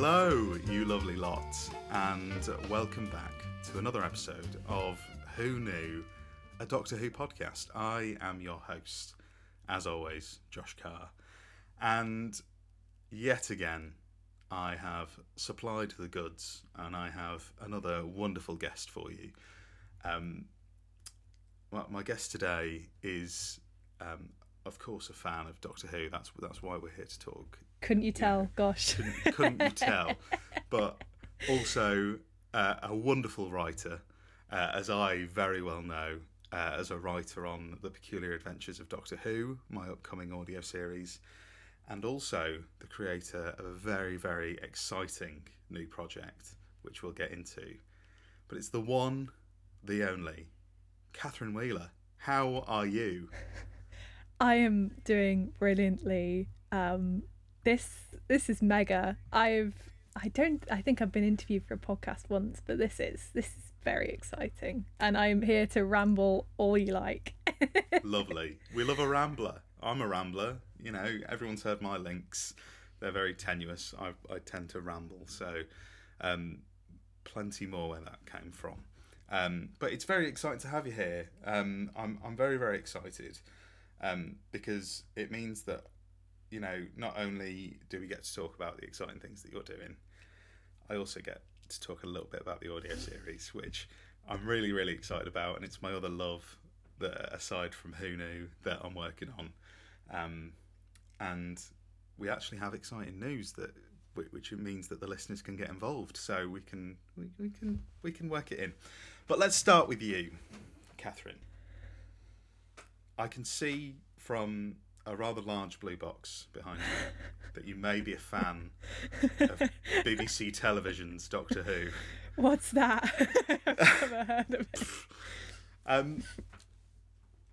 Hello, you lovely lot, and welcome back to another episode of Who Knew, a Doctor Who podcast. I am your host, as always, Josh Carr, and yet again, I have supplied the goods, and I have another wonderful guest for you. Um, well, my guest today is, um, of course, a fan of Doctor Who. That's that's why we're here to talk Couldn't you tell? Gosh. couldn't, couldn't you tell? But also uh, a wonderful writer, uh, as I very well know, uh, as a writer on The Peculiar Adventures of Doctor Who, my upcoming audio series, and also the creator of a very, very exciting new project, which we'll get into. But it's the one, the only, Catherine Wheeler. How are you? I am doing brilliantly. Um, this this is mega. I've I don't I think I've been interviewed for a podcast once, but this is this is very exciting, and I'm here to ramble all you like. Lovely. We love a rambler. I'm a rambler. You know, everyone's heard my links. They're very tenuous. I, I tend to ramble. So, um, plenty more where that came from. Um, but it's very exciting to have you here. Um, I'm, I'm very, very excited um, because it means that, you know, not only do we get to talk about the exciting things that you're doing, I also get to talk a little bit about the audio series, which I'm really, really excited about. And it's my other love that, aside from Who Knew, that I'm working on. Um, and we actually have exciting news that which means that the listeners can get involved so we can we, we can we can work it in but let's start with you catherine i can see from a rather large blue box behind you that you may be a fan of bbc television's doctor who What's that? I've never heard of it. um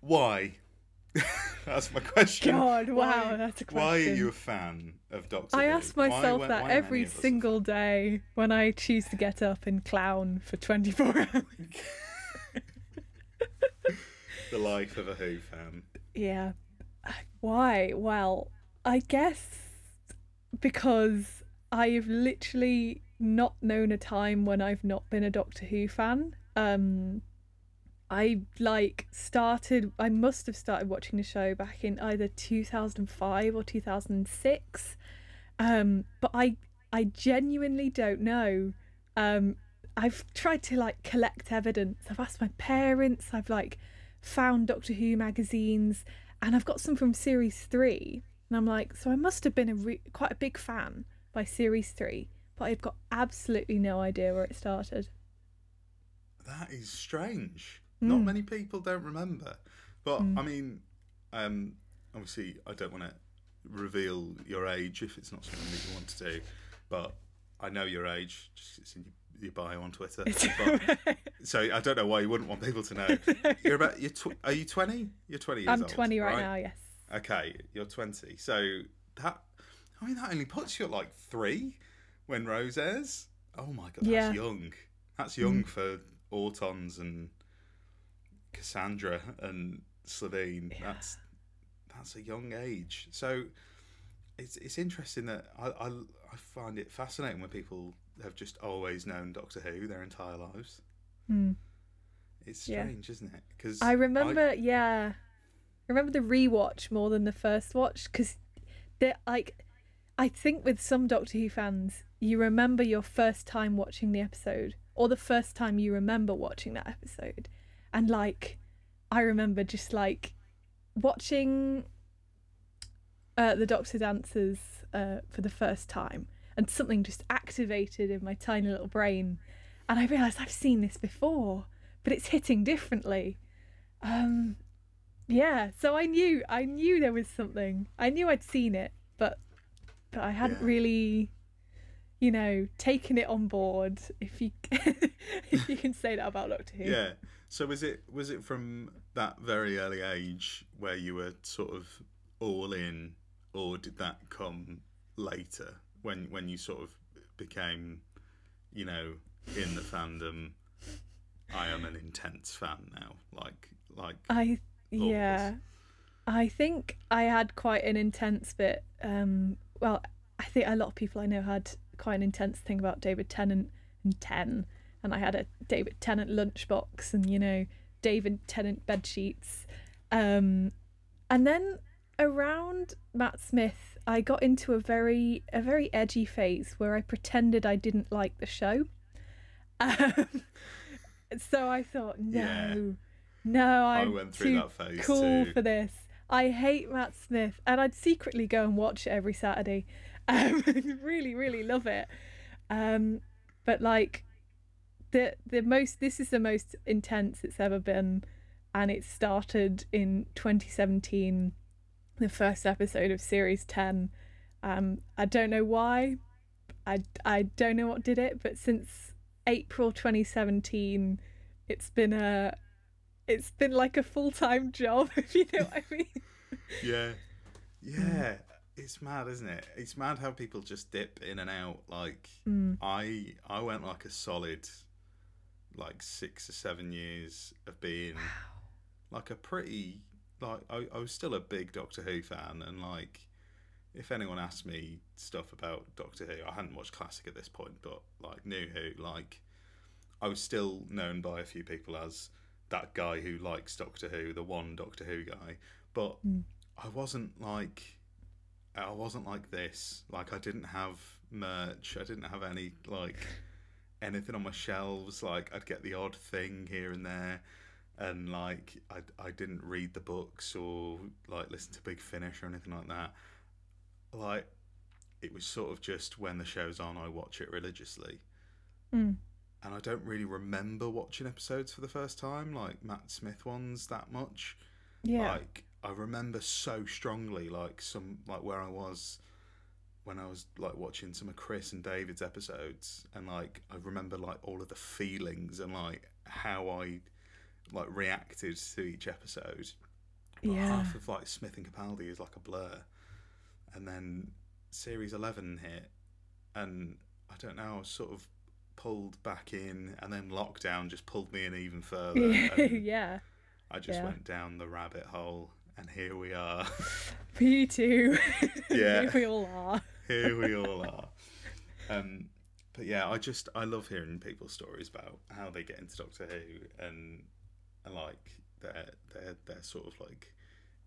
why that's my question God, wow, Why- that's a question. why are you a fan of doctor I Who? I ask myself weren't- that why every any of us a single day when I choose to get up and clown for 24 hours. the life of a Who fan. Yeah. Why? Well, I guess because I've literally not known a time when I've not been a Doctor Who fan. Um I like started I must have started watching the show back in either 2005 or 2006. Um but I I genuinely don't know. Um I've tried to like collect evidence. I've asked my parents, I've like found Doctor Who magazines, and I've got some from series three. And I'm like, so I must have been a re- quite a big fan by series three, but I've got absolutely no idea where it started. That is strange. Not many people don't remember. But I mean, um, obviously, I don't want to reveal your age if it's not something that you want to do. But I know your age. Just it's in your, your bio on Twitter. But, so I don't know why you wouldn't want people to know. You're about. You're tw- are you twenty? You're twenty years I'm old. 20 right, now, yes. Okay, you're 20. So that, I mean, that only puts you at like three when Rose airs. Oh my god, that's Yeah. young. That's young mm. for Autons and Cassandra and Slitheen. That's that's a young age. So it's it's interesting that I, I I find it fascinating when people have just always known Doctor Who their entire lives. It's Yeah. strange, isn't it? Because I remember, yeah, I remember the rewatch more than the first watch because, they're like, I think with some Doctor Who fans, you remember your first time watching the episode or the first time you remember watching that episode, and like, I remember just like watching uh, the Doctor dances uh, for the first time, and something just activated in my tiny little brain, and I realised I've seen this before, but it's hitting differently. Um, yeah, so I knew I knew there was something. I knew I'd seen it, but but I hadn't Yeah. really, you know, taken it on board. If you if you can say that about Doctor Who. Yeah. So was it was it from that very early age where you were sort of all in, or did that come later when when you sort of became, you know, in the fandom? I am an intense fan now. Like like I of yeah. I think I had quite an intense bit. Um, well, I think a lot of people I know had quite an intense thing about David Tennant and Ten, and I had a David Tennant lunchbox and you know David Tennant bed sheets, um, and then around Matt Smith, I got into a very a very edgy phase where I pretended I didn't like the show. Um, so I thought, no, Yeah. no, I'm went through too that phase cool too. for this. I hate Matt Smith, and I'd secretly go and watch it every Saturday. Um, really, really love it. Um, but like the the most, this is the most intense it's ever been, and it started in 2017, the first episode of series 10. Um, I don't know why. I, I don't know what did it, but since April 2017, it's been a it's been like a full time job, if you know what I mean. Yeah, yeah. It's mad, isn't it? It's mad how people just dip in and out. Like Mm. I, I went like a solid, like six or seven years of being like a pretty like I, I was still a big Doctor Who fan, and like if anyone asked me stuff about Doctor Who, I hadn't watched classic at this point, but like knew Who, like I was still known by a few people as that guy who likes Doctor Who, the one Doctor Who guy. But Mm. I wasn't like I wasn't like this. Like I didn't have merch. I didn't have any like anything on my shelves. Like I'd get the odd thing here and there, and like I I didn't read the books or like listen to Big Finish or anything like that. Like it was sort of just when the show's on, I watch it religiously Mm. and I don't really remember watching episodes for the first time, like Matt Smith ones, that much. Yeah. Like I remember so strongly, like some like where I was when I was like watching some of Chris and David's episodes, and like I remember like all of the feelings and like how I like reacted to each episode. But Yeah. half of like Smith and Capaldi is like a blur, and then series eleven hit, and I don't know, I was sort of pulled back in, and then lockdown just pulled me in even further. yeah. I just Yeah. went down the rabbit hole, and here we are. Me too. Yeah. Here we all are. here we all are. Um, but yeah, I just I love hearing people's stories about how they get into Doctor Who and, like their their their sort of like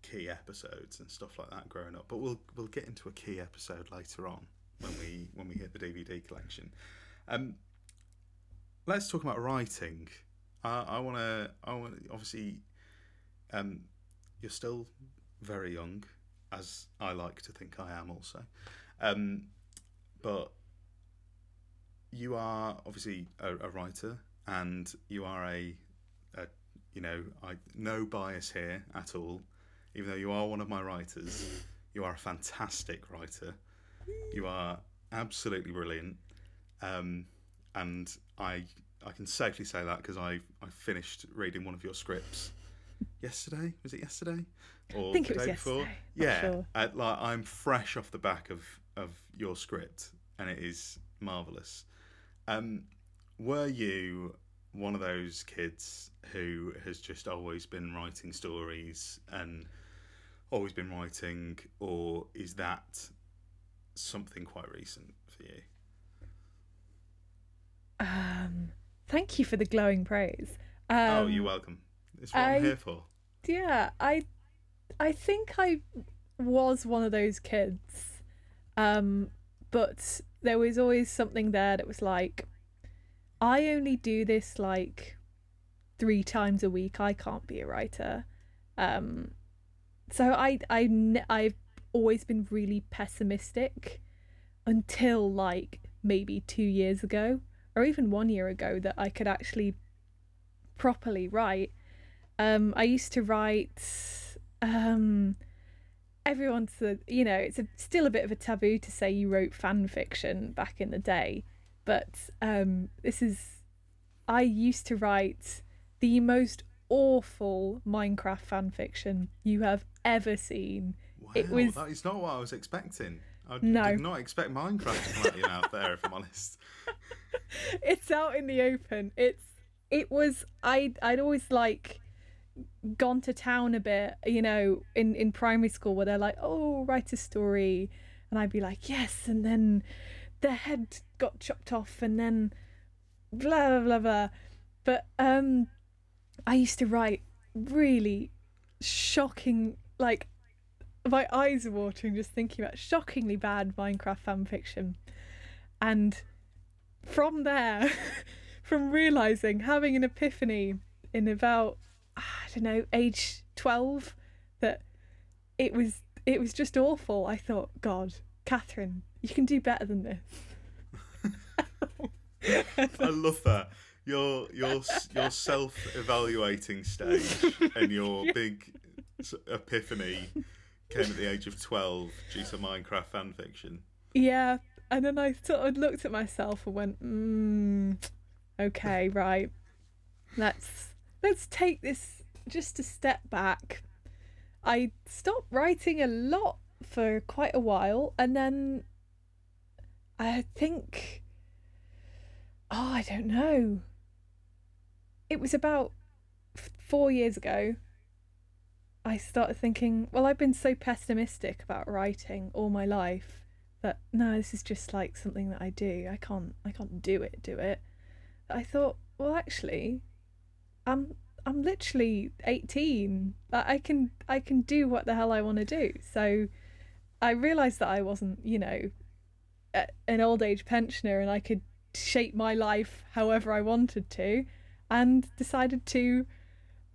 key episodes and stuff like that growing up. But we'll we'll get into a key episode later on when we when we hit the DVD collection. Um, let's talk about writing. Uh, I want to. I want obviously. Um, you're still very young, as I like to think I am also. Um, but you are obviously a, a writer, and you are a, you know, I no bias here at all. Even though you are one of my writers, you are a fantastic writer. You are absolutely brilliant, um, and I I can safely say that because I I finished reading one of your scripts yesterday. Was it yesterday? Or I think the it was day before? yesterday. Yeah, sure. I, like I'm fresh off the back of of your script, and it is marvelous. Um, were you one of those kids who has just always been writing stories and always been writing, or is that something quite recent for you? Um, thank you for the glowing praise. Um, oh, you're welcome. It's what I, I- am here for. yeah i i think i was one of those kids um but there was always something there that was like i only do this like three times a week. I can't be a writer. Um so I, I, I've always been really pessimistic until like maybe 2 years ago or even 1 year ago that i could actually properly write. Um, I used to write. Um, everyone's, a, you know, it's a, still a bit of a taboo to say you wrote fan fiction back in the day, but um, this is. I used to write the most awful Minecraft fan fiction you have ever seen. Wow, it was- that is not what I was expecting. I No. did not expect Minecraft to come out there, if I'm honest. it's out in the open. It's it was I I'd always like gone to town a bit, you know, in in primary school where they're like, "Oh, write a story." And I'd be like, "Yes." And then the head got chopped off and then blah blah blah. But um, I used to write really shocking, like my eyes are watering just thinking about shockingly bad Minecraft fan fiction, and from there, from realizing having an epiphany in about I don't know age twelve that it was it was just awful. I thought, God, Catherine, you can do better than this. I love that. Your your your self evaluating stage and your big epiphany came at the age of twelve due to Minecraft fan fiction. Yeah, and then I sort of looked at myself and went, mm, okay, right. Let's let's take this just a step back. I stopped writing a lot for quite a while, and then I think, oh, I don't know. It was about f- four years ago. I started thinking, well, I've been so pessimistic about writing all my life that no, this is just like something that I do. I can't, I can't do it, do it. I thought, well, actually, I'm, I'm literally eighteen. I can, I can do what the hell I want to do. So, I realised that I wasn't, you know, an old age pensioner, and I could shape my life however I wanted to, and decided to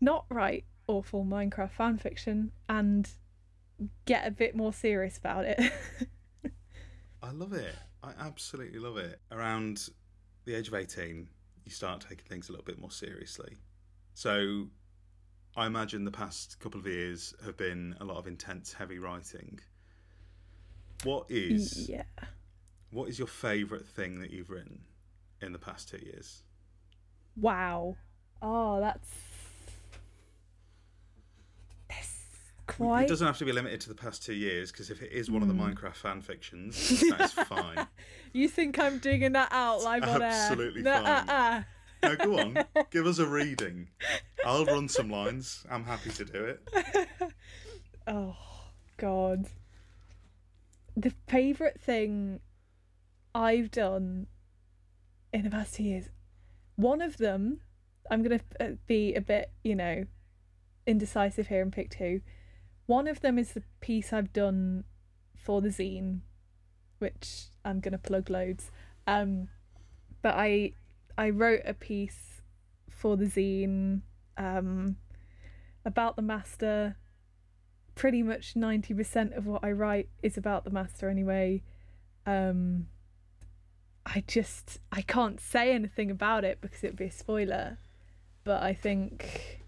not write awful Minecraft fan fiction and get a bit more serious about it. I love it. I absolutely love it. Around the age of 18, you start taking things a little bit more seriously. So I imagine the past couple of years have been a lot of intense, heavy writing. What is yeah. What is your favourite thing that you've written in the past two years? Wow. Oh, that's that's It doesn't have to be limited to the past two years because if it is one of the hmm. Minecraft fan fictions, that's fine. You think I'm digging that out live on air? absolutely fine. uh-uh. No, go on, give us a reading. I'll run some lines. I'm happy to do it. Oh God. The favourite thing I've done in the past two years, one of them, I'm gonna uh, be a bit, you know, indecisive here and pick two. One of them is the piece I've done for the zine, which I'm gonna plug loads. Um, but I I wrote a piece for the zine um, about the master pretty much 90% of what I write is about the master anyway. Um I just I can't say anything about it because it'd be a spoiler. But I think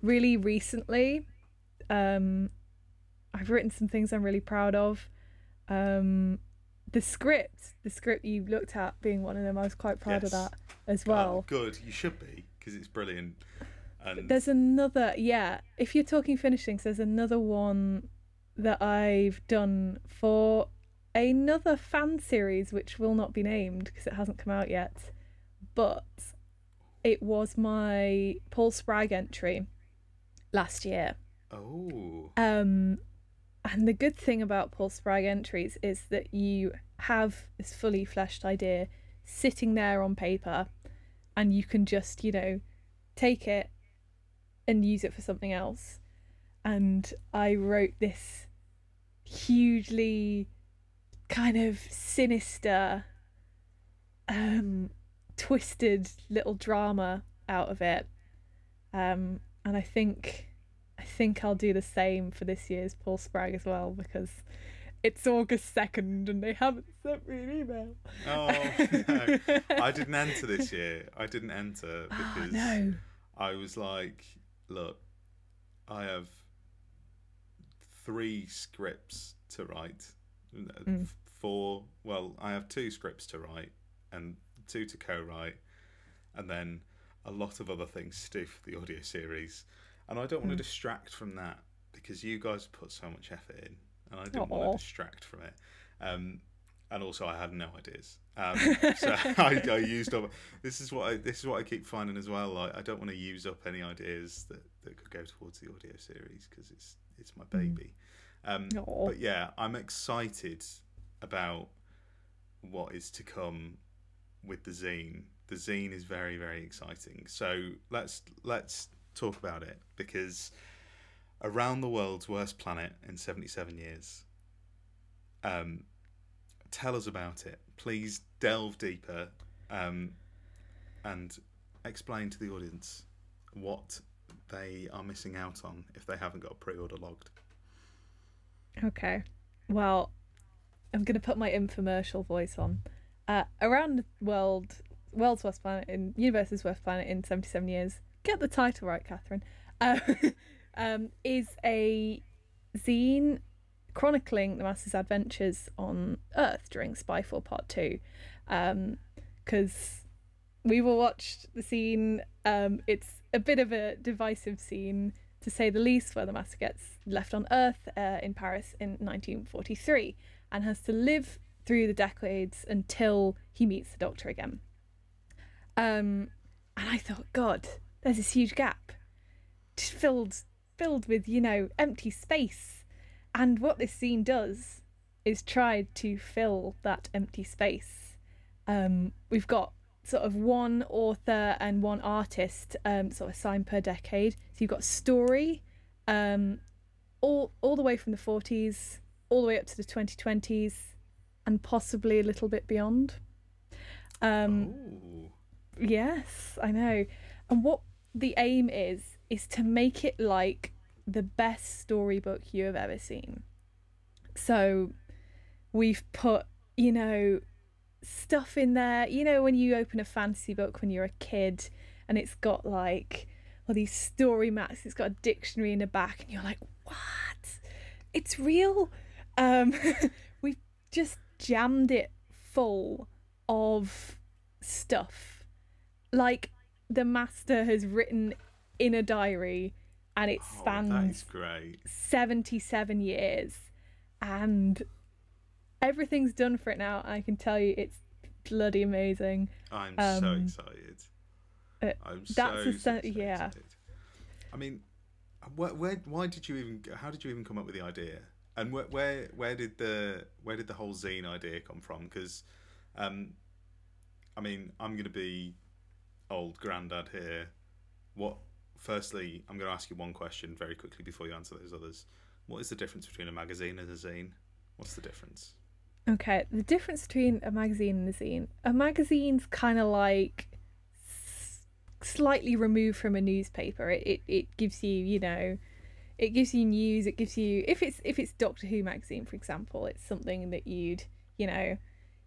really recently um I've written some things I'm really proud of. Um the script, the script you looked at being one of them, I was quite proud of that as Oh, well. good. You should be because it's brilliant. And There's another, yeah. If you're talking finishings, there's another one that I've done for another fan series, which will not be named because it hasn't come out yet. But it was my Paul Spragg entry last year. oh, Um, and the good thing about Paul Spragg entries is that you have this fully fleshed idea sitting there on paper, and you can just, you know, take it and use it for something else. And I wrote this hugely kind of sinister, um, twisted little drama out of it. Um, and I think I think I'll do the same for this year's Paul Spragg as well because it's August second and they haven't sent me an email. oh no! I didn't enter this year. I didn't enter Oh, because no. I was like, look, I have three scripts to write. Mm. Four, well, I have two scripts to write and two to co-write, and then a lot of other things to do for the audio series. And I don't want to Mm. distract from that because you guys put so much effort in, and I didn't Aw. want to distract from it. Um, and also, I had no ideas, um, so I, I used up. This is what I this is what I keep finding as well. Like, I don't want to use up any ideas that, that could go towards the audio series because it's it's my baby. Um, but yeah, I'm excited about what is to come with the zine. The zine is very very exciting. So let's let's talk about it because around the world's worst planet in 77 years. Um, tell us about it. Please delve deeper um, and explain to the audience what they are missing out on if they haven't got a pre-order logged. Okay. Well, I'm going to put my infomercial voice on. Uh, around the world, world's worst planet in universe's worst planet in 77 years. Get the title right, Catherine. Uh, um, is a zine chronicling the Master's adventures on Earth during Spyfall Part Two. Because um, we've all watched the scene. Um, it's a bit of a divisive scene, to say the least, where the Master gets left on Earth uh, in Paris in 1943 and has to live through the decades until he meets the Doctor again. Um, and I thought, God, there's this huge gap, just filled filled with you know empty space, and what this zine does is try to fill that empty space. Um, we've got sort of one author and one artist um, sort of assigned per decade. So you've got story, um, all all the way from the 40s all the way up to the 2020s and possibly a little bit beyond. Um, yes, I know. And what the aim is is to make it like the best storybook you have ever seen. So we've put, you know, stuff in there. You know, when you open a fantasy book when you're a kid and it's got like all these story maps, it's got a dictionary in the back, and you're like, what? It's real. Um, we've just jammed it full of stuff. Like the master has written in a diary and it Oh, spans great. 77 years and everything's done for it now. I can tell you it's bloody amazing. I'm so Um, excited. uh, I'm that's so, a so excited. yeah. I mean, where, where, why did you even? How did you even come up with the idea? And where, where, where did the, where did the whole zine idea come from? Because, um, I mean, I'm going to be old granddad here. What? Firstly, I'm going to ask you one question very quickly before you answer those others. What is the difference between a magazine and a zine? What's the difference? Okay, the difference between a magazine and a zine. A magazine's kind of like s- slightly removed from a newspaper. It, it it gives you, you know, it gives you news. It gives you if it's if it's Doctor Who magazine, for example, it's something that you'd, you know,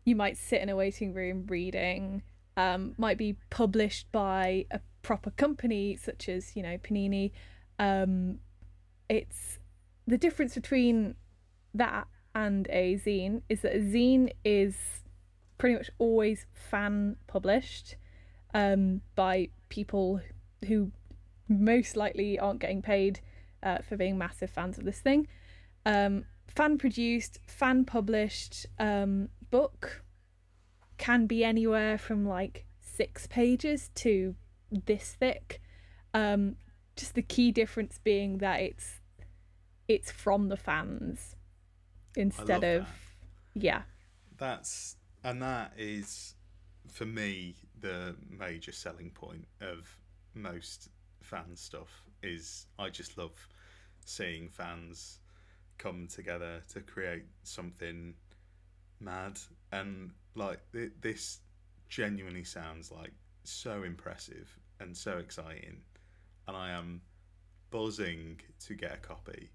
you might sit in a waiting room reading. Um, might be published by a proper company such as you know Panini. Um, it's the difference between that and a zine is that a zine is pretty much always fan published um, by people who most likely aren't getting paid uh, for being massive fans of this thing. Um, fan produced, fan published um, book can be anywhere from like six pages to this thick. Um, just the key difference being that it's it's from the fans instead of that. yeah That's and that is for me the major selling point of most fan stuff is I just love seeing fans come together to create something mad and like th- this genuinely sounds like so impressive and so exciting and I am buzzing to get a copy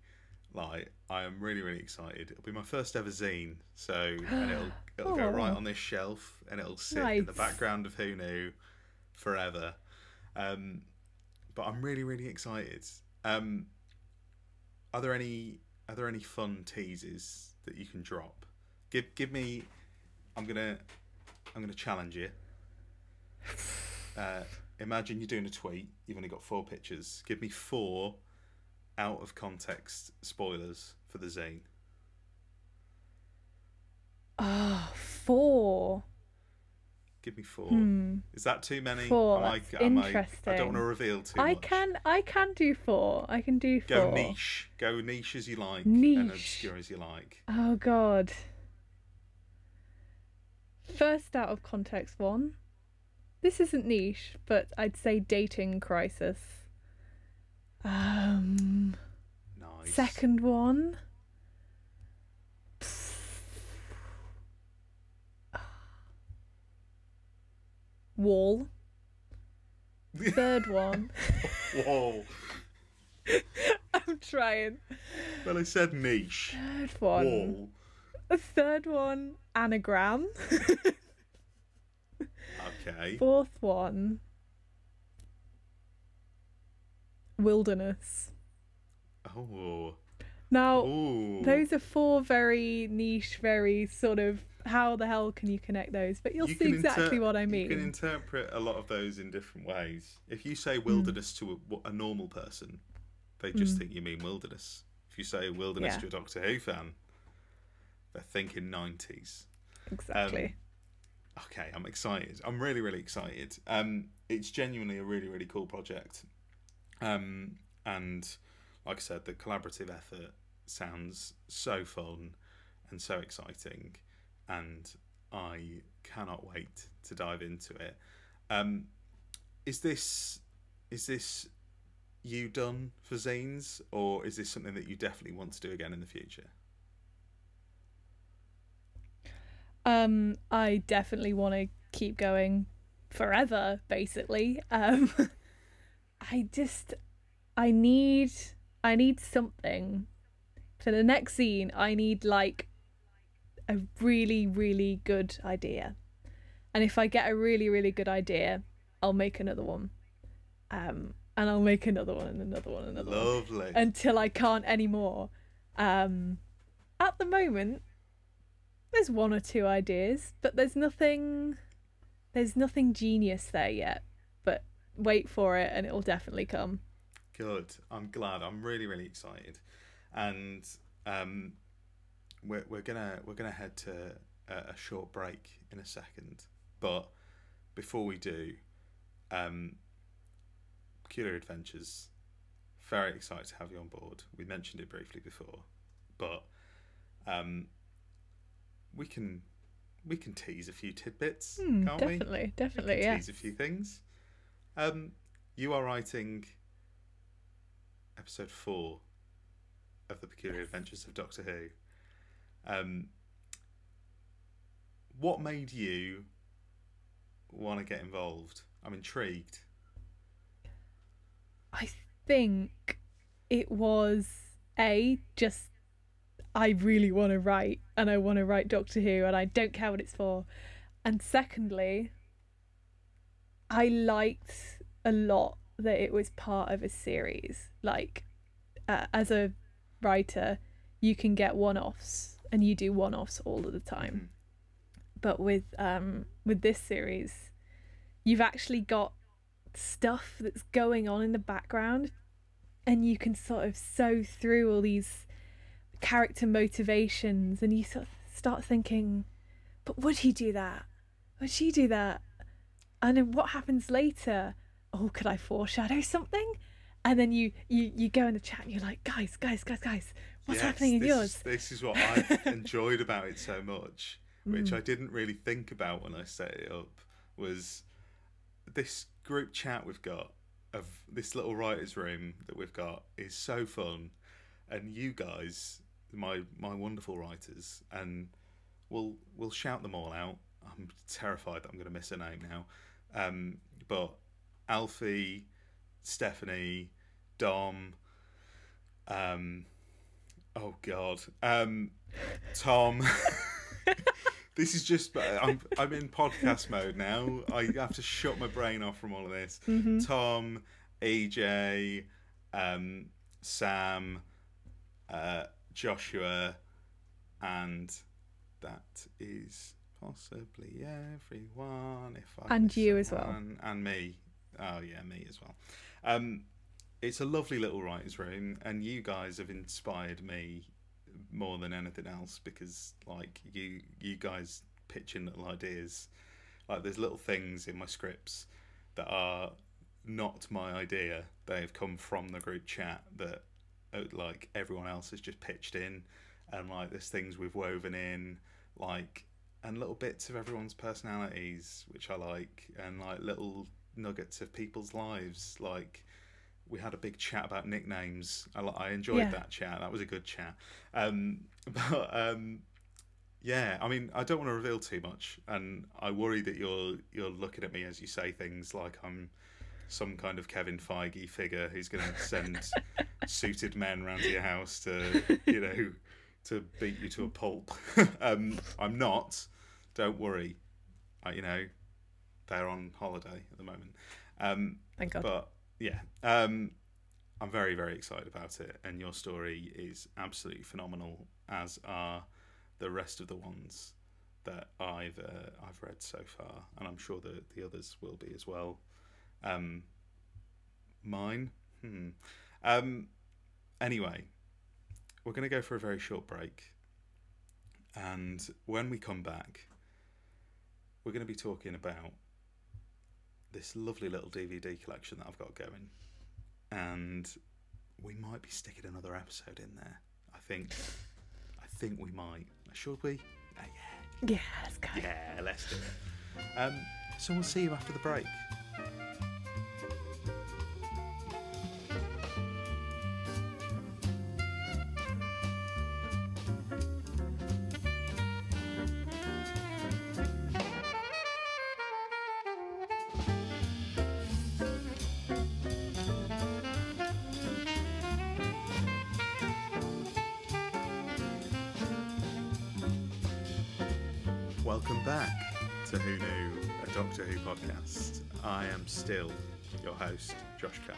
like I am really really excited. It'll be my first ever zine, so and it'll it'll go right on this shelf and it'll sit in the background of Who Knew forever. Um, but I'm really really excited. Um, are there any are there any fun teases that you can drop? Give give me. I'm gonna I'm gonna challenge you. Uh, imagine you're doing a tweet. You've only got four pictures. Give me four out of context spoilers for the zine. oh four Give me four. hmm. Is that too many? Four, Am I- am I- I, don't want to reveal too i much. can i can do four i can do four. Go niche. Go niche as you like Niche. and obscure as you like. oh god first out of context one. This isn't niche, but I'd say dating crisis. Um, Nice. second one. Wall. Third one. Whoa. I'm trying. Well, I said niche. Third one. Wall. A third one. Anagram. Okay. Fourth one. Wilderness. Oh. Now, Ooh. those are four very niche, very sort of how the hell can you connect those? But you'll You see can exactly inter- what I mean. You can interpret a lot of those in different ways. If you say wilderness to a, a normal person, they just Mm. think you mean wilderness. If you say wilderness Yeah. to a Doctor Who fan, they're thinking 90s. Exactly. Okay, I'm excited. I'm really, really excited. Um, it's genuinely a really, really cool project. Um, and like I said, the collaborative effort sounds so fun and so exciting, and I cannot wait to dive into it. Um, is this is this you done for zines, or is this something that you definitely want to do again in the future? Um, I definitely want to keep going forever, basically. Um, I just, I need, I need something for the next zine. I need like a really, really good idea, and if I get a really, really good idea, I'll make another one. Um, and I'll make another one and another one and another one until I can't anymore. Um, at the moment, there's one or two ideas, but there's nothing. There's nothing genius there yet. But wait for it, and it'll definitely come. Good. I'm glad. I'm really, really excited, and um, we're we're gonna we're gonna head to a, a short break in a second. But before we do, um, Peculiar Adventures. Very excited to have you on board. We mentioned it briefly before, but um, we can we can tease a few tidbits, Hmm, can't we? definitely, We definitely, can yeah. tease a few things. Um, you are writing episode four of the Peculiar Adventures of Doctor Who. Um, what made you want to get involved? I'm intrigued. I think it was a just I really want to write and I want to write Doctor Who and I don't care what it's for. And secondly, I liked a lot that it was part of a series. Like uh, as a writer, you can get one-offs and you do one-offs all of the time. But with um with this series, you've actually got stuff that's going on in the background and you can sort of sew through all these character motivations and you sort of start thinking but would he do that? Would she do that? And then what happens later? Oh could i foreshadow something? And then you you you go in the chat and you're like guys guys guys guys what's Yes, happening in this yours Is, this is what I enjoyed about it so much, which Mm. I didn't really think about when I set it up. Was this group chat we've got of this little writers' room that we've got is so fun, and you guys, my my wonderful writers, and we'll we'll shout them all out. I'm terrified that I'm going to miss a name now, um, but Alfie, Stephanie, Dom. Um, Oh God, um, Tom. this is just. I'm I'm in podcast mode now. I have to shut my brain off from all of this. Mhm. Tom, AJ, um, Sam, uh, Joshua, and that is possibly everyone. If I And you as well. and me. Oh yeah, me as well. Um, it's a lovely little writers' room, and you guys have inspired me more than anything else because, like, you you guys pitching little ideas. Like, there's little things in my scripts that are not my idea. They have come from the group chat that, uh, like, everyone else has just pitched in, and like, there's things we've woven in, like. and little bits of everyone's personalities, which I like, and like little nuggets of people's lives. Like we had a big chat about nicknames. I, I enjoyed Yeah. that chat. That was a good chat. Um, but um, yeah, I mean, I don't want to reveal too much, and I worry that you're you're looking at me as you say things like I'm some kind of Kevin Feige figure who's going to send suited men round to your house to you know to beat you to a pulp. um, I'm not. Don't worry. I, you know, they're on holiday at the moment. Um, Thank God. but yeah, um, I'm very very excited about it, and your story is absolutely phenomenal, as are the rest of the ones that I've uh, I've read so far, and I'm sure that the others will be as well. Um, mine, hmm. Um, anyway, we're going to go for a very short break, and when we come back, we're going to be talking about this lovely little DVD collection that I've got going, and we might be sticking another episode in there. I think, I think we might. Should we? Uh, yeah, Yeah, let's go. yeah, let's do it. Um, so we'll see you after the break. Still your host, Josh Carr,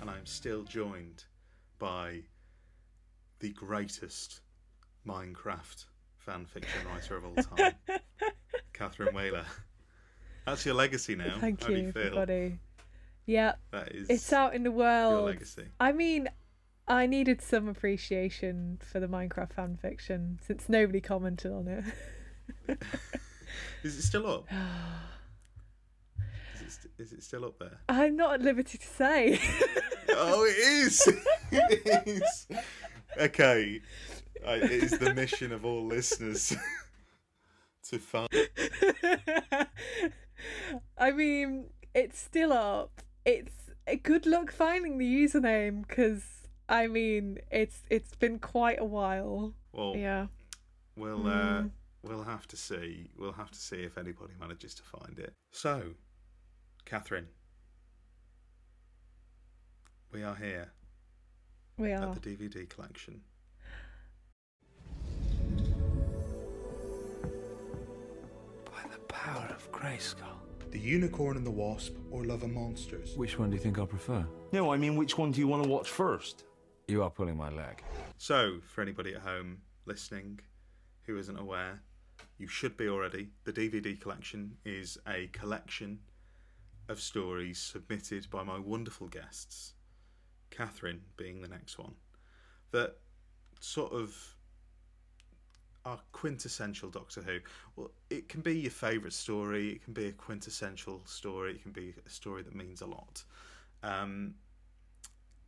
and I am still joined by the greatest Minecraft fan fiction writer of all time, Catherine Whaler. That's your legacy now. Thank How do you, you everybody. Yeah, That is it's out in the world. your legacy. I mean, I needed some appreciation for the Minecraft fan fiction since nobody commented on it. Is it still up? Is it, is it still up there? I'm not at liberty to say. Oh, it is. it is. Okay. I, it is the mission of all listeners to find. I mean, it's still up. It's a good luck finding the username because I mean, it's it's been quite a while. Well, Yeah. we'll uh, Mm. we'll have to see. We'll have to see if anybody manages to find it. So, Catherine, we are here We are. at the DVD collection. By the power of Grayskull. The Unicorn and the Wasp, or Love and Monsters. Which one do you think I'll prefer? No, I mean, which one do you want to watch first? You are pulling my leg. So, for anybody at home listening who isn't aware, you should be already. The DVD collection is a collection of stories submitted by my wonderful guests, Catherine being the next one, that sort of are quintessential Doctor Who. Well, it can be your favourite story, it can be a quintessential story, it can be a story that means a lot. Um,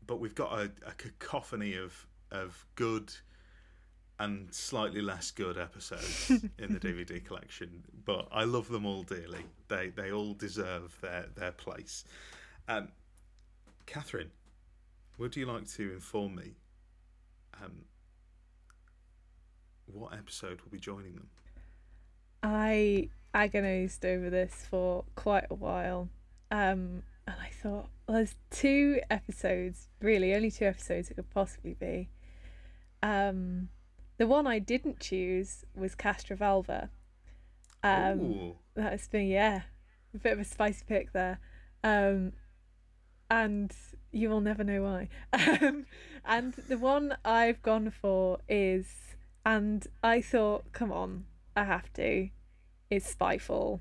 but we've got a, a cacophony of of good and slightly less good episodes in the DVD collection. But I love them all dearly. They they all deserve their their place. Um, Catherine, would you like to inform me um, what episode will be joining them? I agonized over this for quite a while. Um, and I thought, well, there's two episodes, really, only two episodes it could possibly be. Um, the one I didn't choose was Castrovalva. Um, Ooh, that's been, yeah, a bit of a spicy pick there. Um, and you will never know why. Um, and the one I've gone for is, and I thought, come on, I have to, is Spyfall.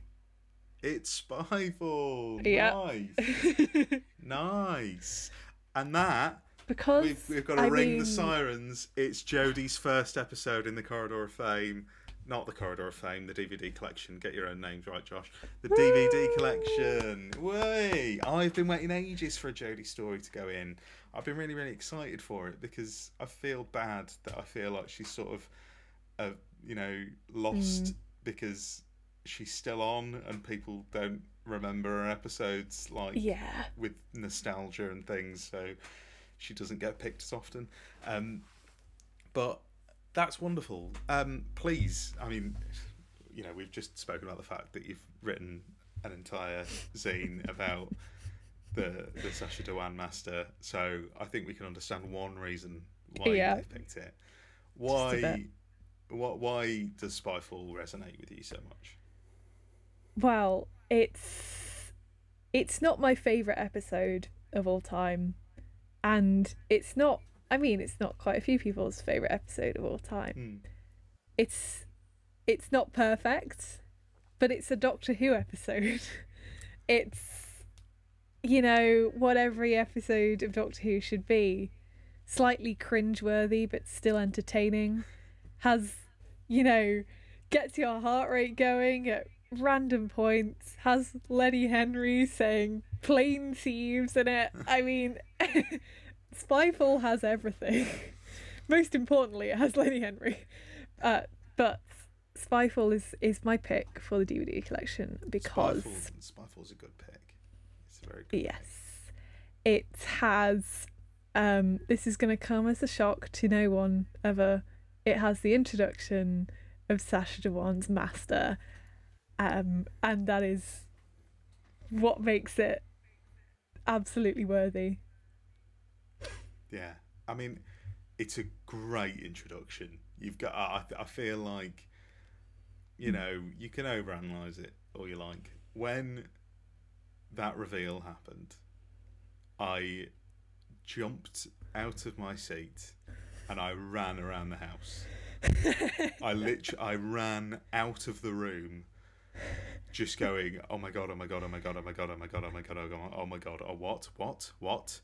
it's Spyfall. Yeah. Nice, nice. And that because We've, we've got to I ring mean, the sirens. It's Jodie's first episode in the Corridor of Fame. Not the Corridor of Fame, the DVD collection. Get your own names right, Josh. The DVD collection. Way! I've been waiting ages for a Jodie story to go in. I've been really, really excited for it because I feel bad that I feel like she's sort of, uh, you know, lost because she's still on and people don't remember her episodes like Yeah. with nostalgia and things, so she doesn't get picked as often. Um, but that's wonderful. Um, please, I mean, you know, we've just spoken about the fact that you've written an entire zine about the the Sacha Dhawan master, so I think we can understand one reason why Yeah. you picked it. Why? What? Why does Spyfall resonate with you so much? Well, it's it's not my favorite episode of all time, and it's not. I mean, it's not quite a few people's favorite episode of all time. Hmm. It's it's not perfect, but it's a Doctor Who episode. it's you know what every episode of Doctor Who should be: slightly cringeworthy but still entertaining. Has you know gets your heart rate going at random points. Has Lenny Henry saying plain thieves" in it. I mean, Spyfall has everything. Most importantly, it has Lenny Henry. Uh, but Spyfall is is my pick for the DVD collection because Spyfall, Spyfall's a good pick. It's a very good. yes, it has. Um, this is going to come as a shock to no one ever. It has the introduction of Sacha Dhawan's master, um, and that is what makes it absolutely worthy. Yeah, I mean, it's a great introduction. You've got. I, I feel like, you know, you can overanalyze it all you like. When that reveal happened, I jumped out of my seat and I ran around the house. I literally, I ran out of the room, just going, "Oh my god! Oh my god! Oh my god! Oh my god! Oh my god! Oh my god! Oh my god! Oh my god! Oh what? What? What?"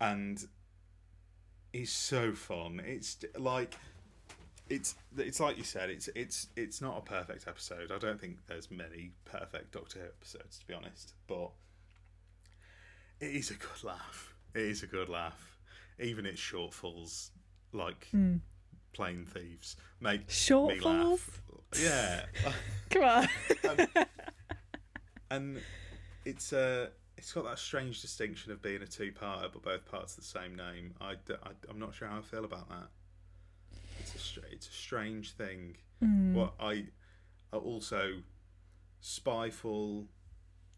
And he's so fun. It's like it's it's like you said. It's it's it's not a perfect episode. I don't think there's many perfect Doctor Who episodes to be honest, but it is a good laugh. It is a good laugh. Even its shortfalls, like hmm. Plain Thieves, make me Shortfalls? Yeah, Come on. and it's uh it's got that strange distinction of being a two-parter, but both parts the same name. I, I, am not sure how I feel about that. It's a str- it's a strange thing. What I I also Spyfall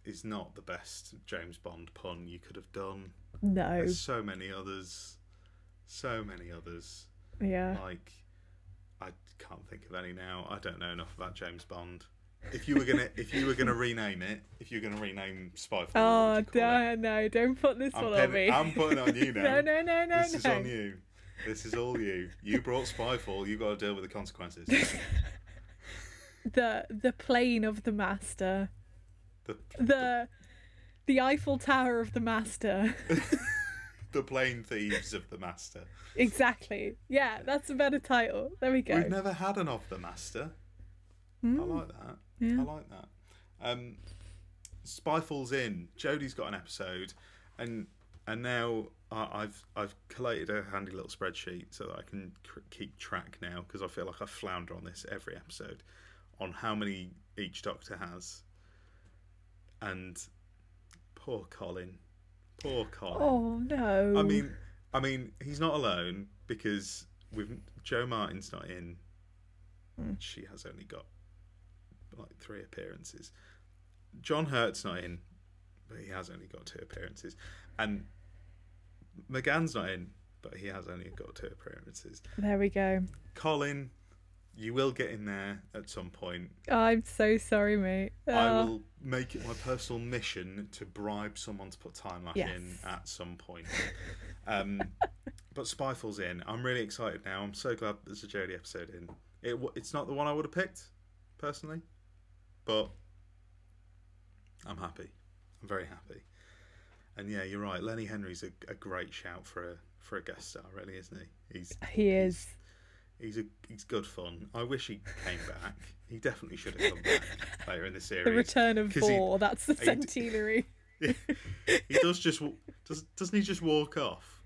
is not the best James Bond pun you could have done. no. There's so many others, so many others. Yeah. Like I can't think of any now. I don't know enough about James Bond. If you were gonna, if you were gonna rename it, if you were gonna rename Spyfall, Oh, no, no, don't put this I'm, one pen- on me. I'm putting it on you now. no, no, no, no, no this no. is on you. This is all you. You brought Spyfall. You got to deal with the consequences. The the plane of the master. the The the Eiffel Tower of the master. the plain thieves of the master. exactly. Yeah, that's a better title. There we go. We've never had an of the master. I like that. Yeah. I like that. Um, Spyfall's in. Jodie's got an episode, and and now I, I've I've collated a handy little spreadsheet so that I can cr- keep track now because I feel like I flounder on this every episode on how many each Doctor has. And poor Colin, poor Colin. Oh no. I mean, I mean, he's not alone because with Jo Martin's not in. Hmm. She has only got like three appearances. John Hurt's not in, but he has only got two appearances, and McGann's not in, but he has only got two appearances. there we go. Colin, you will get in there at some point. I'm so sorry, mate. I Oh, will make it my personal mission to bribe someone to put Timelash Yes. in at some point. Um, but Spyfall's in. I'm really excited now. I'm so glad there's a Jodie episode in. It it's not the one I would have picked personally, but I'm happy. I'm very happy. And yeah, you're right. Lenny Henry's a, a great shout for a for a guest star, really, isn't he? He's he is. He's a he's good fun. I wish he came back. He definitely should have come back later in the series. The return of he- That's the centenary. he does just does doesn't he just walk off?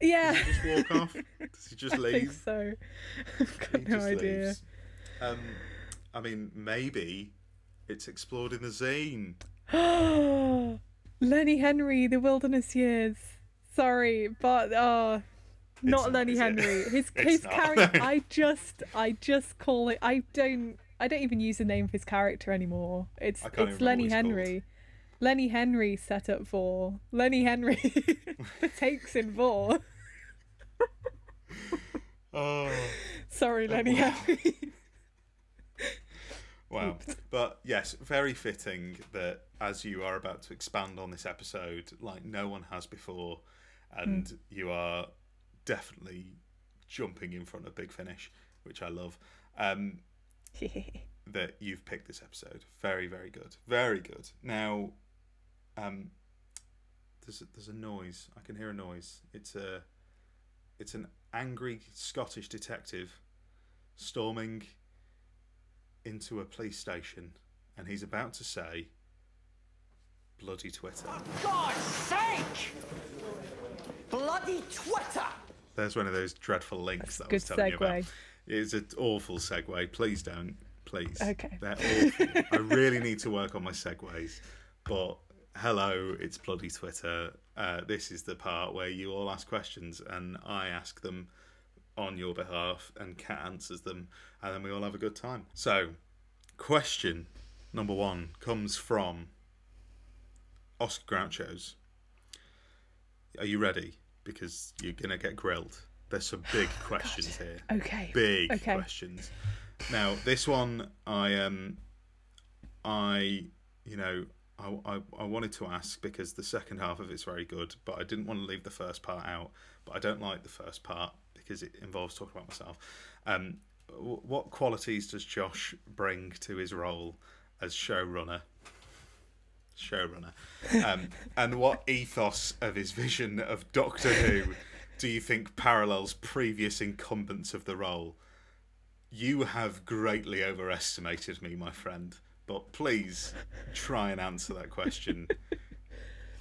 Yeah. Does he just walk off? Does he just leave? I think so. I've got He no idea. Um, I mean, maybe it's explored in the zine. Lenny Henry, The Wilderness Years. Sorry, but uh not not, Lenny is it? Henry. His his character I just I just call it I don't I don't even use the name of his character anymore. It's it's Lenny he's called. Henry. Lenny Henry set up for Lenny Henry for takes in Vor. Oh, Sorry, oh, Lenny wow. Henry. wow. But yes, very fitting that as you are about to expand on this episode like no one has before, and hmm. you are definitely jumping in front of Big Finish, which I love. Um, that you've picked this episode. Very, very good. Very good. Now, um, there's a, there's a noise. I can hear a noise. It's a it's an angry Scottish detective storming into a police station, and he's about to say, "Bloody Twitter." God's sake! Bloody Twitter! There's one of those dreadful links that I was telling you about. It's an awful segue. Please don't. Please. Okay. They're awful. I really need to work on my segues. But hello, it's bloody Twitter. Uh, this is the part where you all ask questions and I ask them on your behalf and Kat answers them and then we all have a good time. So, question number one comes from Oscar Groucho's. Are you ready? Because you're going to get grilled. There's some big questions here Okay. big Okay. questions. Now, this one, I um, I you know, I, I I wanted to ask because the second half of it's very good, but I didn't want to leave the first part out. But I don't like the first part because it involves talking about myself. Um, what qualities does Josh bring to his role as showrunner? Showrunner, um, and what ethos of his vision of Doctor Who do you think parallels previous incumbents of the role? You have greatly overestimated me, my friend, but please try and answer that question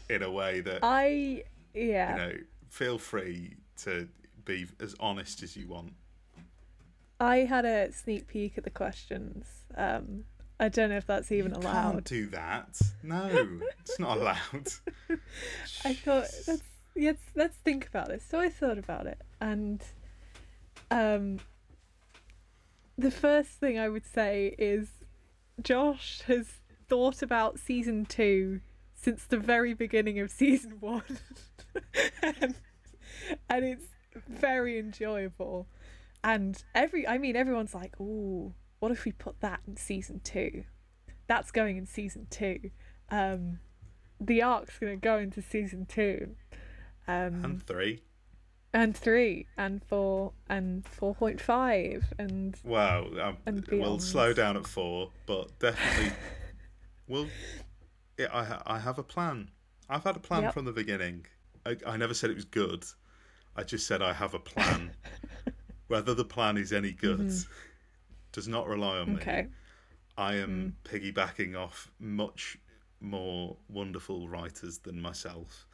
in a way that I yeah. you know. Feel free to be as honest as you want. I had a sneak peek at the questions. Um, I don't know if that's even you allowed. can't do that. No, it's not allowed. I thought let's let's let's think about this. So I thought about it, and um, the first thing I would say is Josh has thought about season two since the very beginning of season one, and, and it's very enjoyable. And every, I mean, everyone's like, "Ooh, what if we put that in season two? That's going in season two. Um, the arc's going to go into season two, um, and three. and three, and four, and four point five, and Wow, um, And we'll slow down at four, but definitely we'll. Yeah, I I have a plan. I've had a plan Yep. from the beginning. I, I never said it was good. I just said I have a plan. Whether the plan is any good does not rely on me. Okay, I am hmm. piggybacking off much more wonderful writers than myself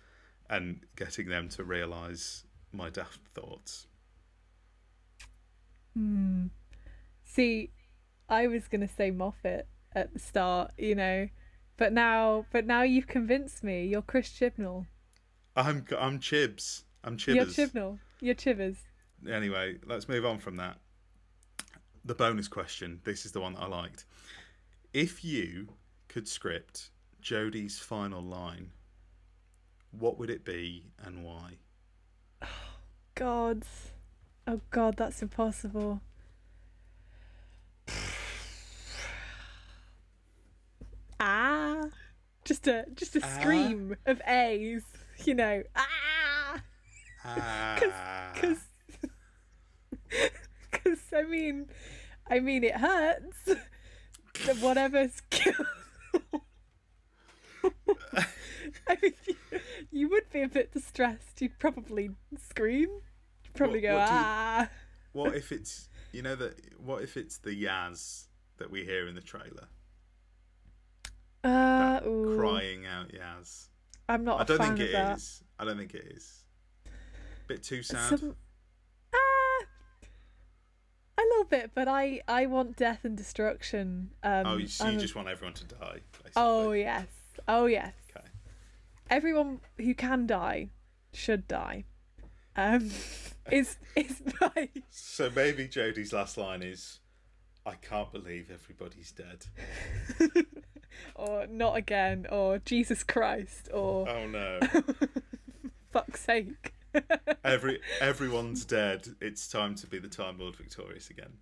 and getting them to realise my daft thoughts. Hmm. see, I was gonna say Moffat at the start, you know, but now, but now you've convinced me. You're Chris Chibnall. I'm I'm Chibs. I'm Chibbers. You're Chibnall. You're Chivers. Anyway, let's move on from that. The bonus question. This is the one that I liked. If you could script Jodie's final line, what would it be and why? Oh, God, oh God, that's impossible. ah, just a just a Ah. scream of A's, you know. Ah, Ah, because I mean, I mean it hurts. Whatever's I mean, you, you would be a bit distressed. You'd probably scream. You'd probably What- go what do you- ah. what if it's you know that? What if it's the Yaz that we hear in the trailer? Uh, crying out Yaz. I'm not I a don't fan think of it that. is. I don't think it is. Bit too sad. Some, a little little bit, but I I want death and destruction. Um, oh, you, so I'm you a- just want everyone to die, basically. oh yes, oh yes. Okay. Everyone who can die should die. Um, is is my So maybe Jodie's last line is, "I can't believe everybody's dead." or not again or Jesus Christ or Oh no, fuck's sake. Every everyone's dead. It's time to be the Time Lord victorious again.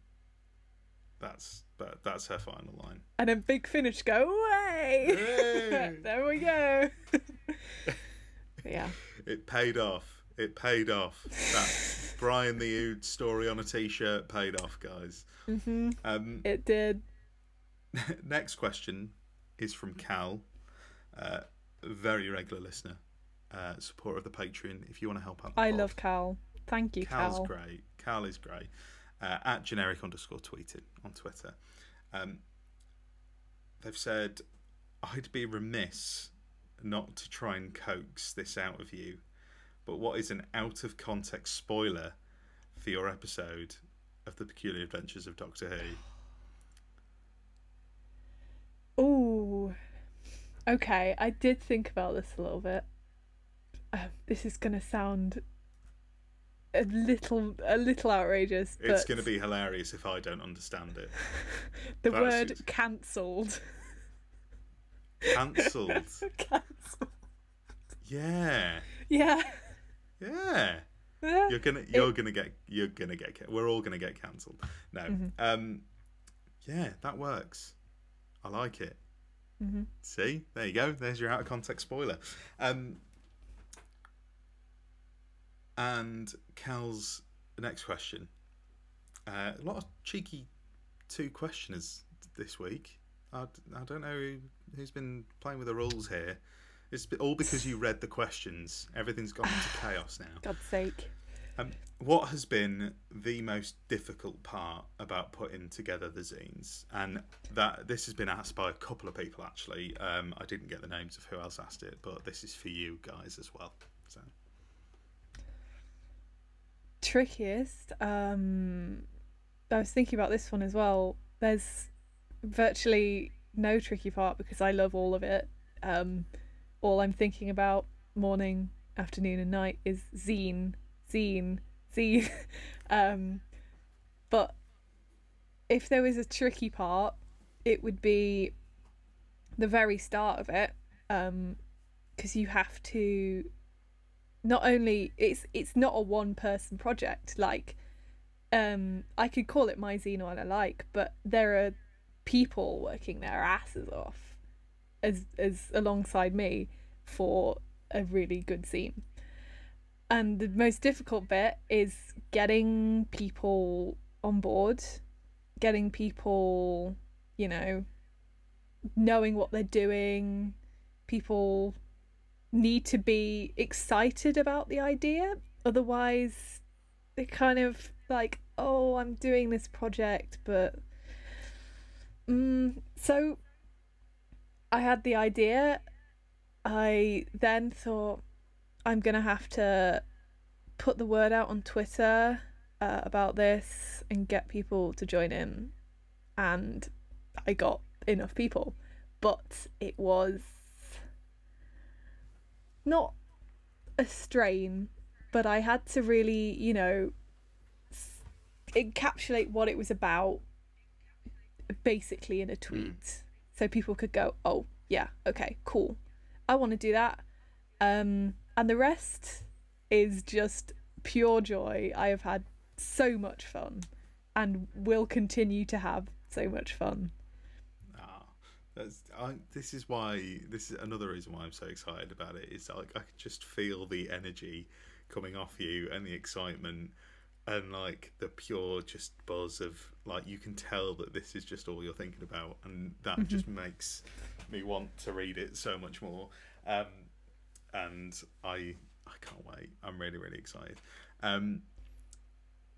That's that, that's her final line. and then Big Finish go away. There we go. yeah. It paid off. It paid off. That Brian the Ood story on a t-shirt paid off, guys. hmm Um, It did. next question is from Cal, uh, very regular listener, uh, supporter of the Patreon. If you want to help out, I pod. love Cal. Thank you, Cal's Cal. great. Cal is great. Uh, at generic underscore tweeted on Twitter. Um, they've said, I'd be remiss not to try and coax this out of you, but what is an out of context spoiler for your episode of The Peculiar Adventures of Doctor Who? Oh, Okay, I did think about this a little bit. Um, this is gonna sound a little a little outrageous, but It's going to be hilarious if I don't understand it. the that's word just- cancelled. Cancelled. Cancelled. Yeah. Yeah. Yeah. Yeah. You're gonna you're gonna get you're gonna get we're all gonna get cancelled. No. Mm-hmm. Um yeah, that works. I like it. Mm-hmm. See? There you go. There's your out of context spoiler. Um and Cal's next question. Uh, a lot of cheeky two questioners this week. I, I don't know who, who's been playing with the rules here. It's all because you read the questions. Everything's gone into chaos now. God's sake. Um, what has been the most difficult part about putting together the zines? And that this has been asked by a couple of people actually. Um, I didn't get the names of who else asked it, but this is for you guys as well. So Trickiest. Um, I was thinking about this one as well. There's virtually no tricky part because I love all of it. Um, all I'm thinking about morning, afternoon, and night is zine, zine, zine. um, but if there was a tricky part, it would be the very start of it, because you have to not only it's it's not a one person project like um i could call it my zine all i like but there are people working their asses off as as alongside me for a really good zine and the most difficult bit is getting people on board getting people you know knowing what they're doing people need to be excited about the idea. Otherwise they kind of like oh i'm doing this project but mm, so i had the idea. I then thought i'm gonna have to put the word out on twitter uh, about this and get people to join in. And i got enough people but it was not a strain, but I had to really, you know, encapsulate what it was about basically in a tweet. So people could go, oh, yeah, okay, cool. I want to do that. Um, and the rest is just pure joy. I have had so much fun and will continue to have so much fun. That's I, this is why this is another reason why I'm so excited about it. Is like I can just feel the energy coming off you and the excitement and like the pure just buzz of like you can tell that this is just all you're thinking about and that just makes me want to read it so much more. Um, and I I can't wait. I'm really really excited. Um,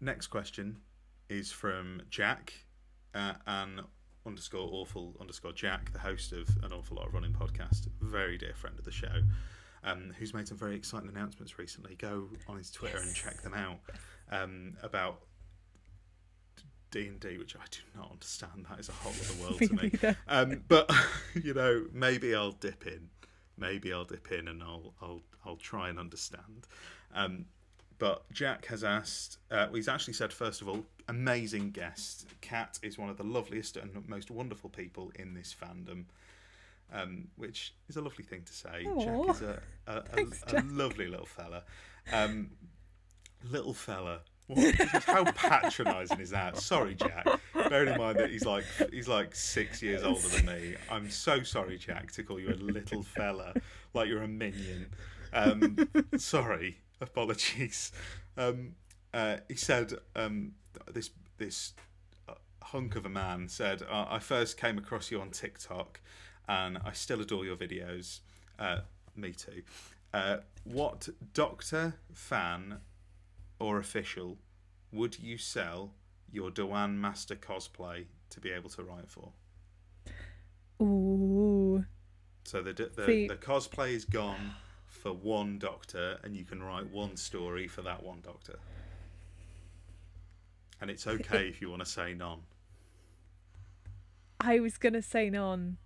next question is from Jack uh, and underscore awful underscore Jack, the host of an awful lot of running podcast, very dear friend of the show, um, who's made some very exciting announcements recently. Go on his Twitter and check them out um, about D and D, which I do not understand. That is a whole other world Me to me. neither. Um, but you know, maybe I'll dip in. Maybe I'll dip in and I'll I'll I'll try and understand. Um, but Jack has asked. Uh, well, he's actually said first of all, amazing guest. Kat is one of the loveliest and most wonderful people in this fandom. Um, which is a lovely thing to say. Aw. Jack is a, a, a, Thanks, a Jack. lovely little fella. Um, little fella. What, how patronising is that? Sorry, Jack. Bearing in mind that he's like he's like six years older than me. I'm so sorry, Jack, to call you a little fella, like you're a minion. Um, sorry, apologies. Um, uh, he said um, this this uh, hunk of a man said I first came across you on TikTok, and I still adore your videos. Uh, me too. Uh, what Doctor fan or official would you sell your Dhawan Master cosplay to be able to write for? Ooh. So the the, See- the cosplay is gone for one Doctor, and you can write one story for that one Doctor. And it's okay if you want to say none. I was gonna say none,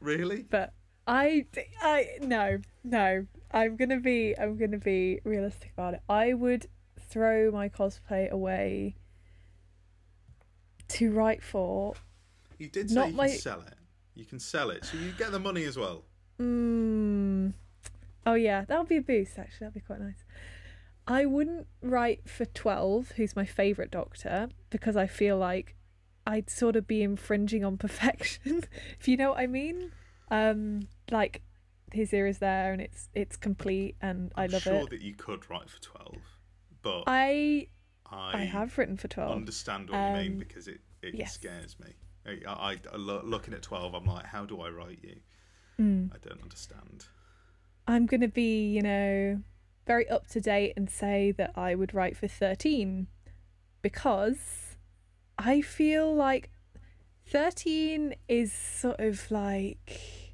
Really? but I, I no, no. I'm gonna be, I'm gonna be realistic about it. I would throw my cosplay away to write for. You did say Not you my- can sell it. You can sell it, so you get the money as well. Mm, oh yeah, that would be a boost. Actually, that'd be quite nice. I wouldn't write for Twelve, who's my favourite Doctor, because I feel like I'd sort of be infringing on perfection, if you know what I mean. Um, like his era's there and it's it's complete, and I love it. I'm sure it. that you could write for twelve, but I I, I have written for Twelve. understand what you mean Um, because it, it yes. scares me. I, I, I looking at twelve, I'm like, how do I write you? Mm. I don't understand. I'm going to be, you know, very up to date and say that I would write for 13 because I feel like 13 is sort of like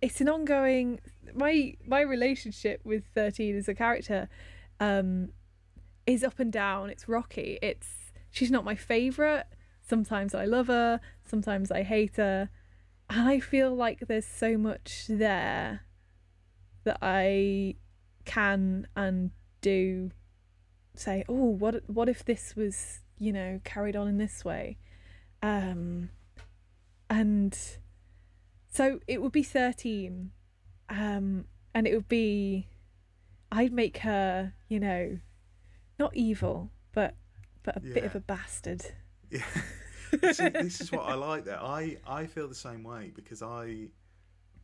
it's an ongoing my my relationship with 13 as a character um is up and down. It's rocky. It's she's not my favorite. Sometimes i love her. Sometimes i hate her. And i feel like there's so much there that I can and do say, oh, what what if this was, you know, carried on in this way, um, and so it would be thirteen, um, and it would be, I'd make her, you know, not evil, but but a bit of a bastard. Yeah. See, this is what I like there. I, I feel the same way because I,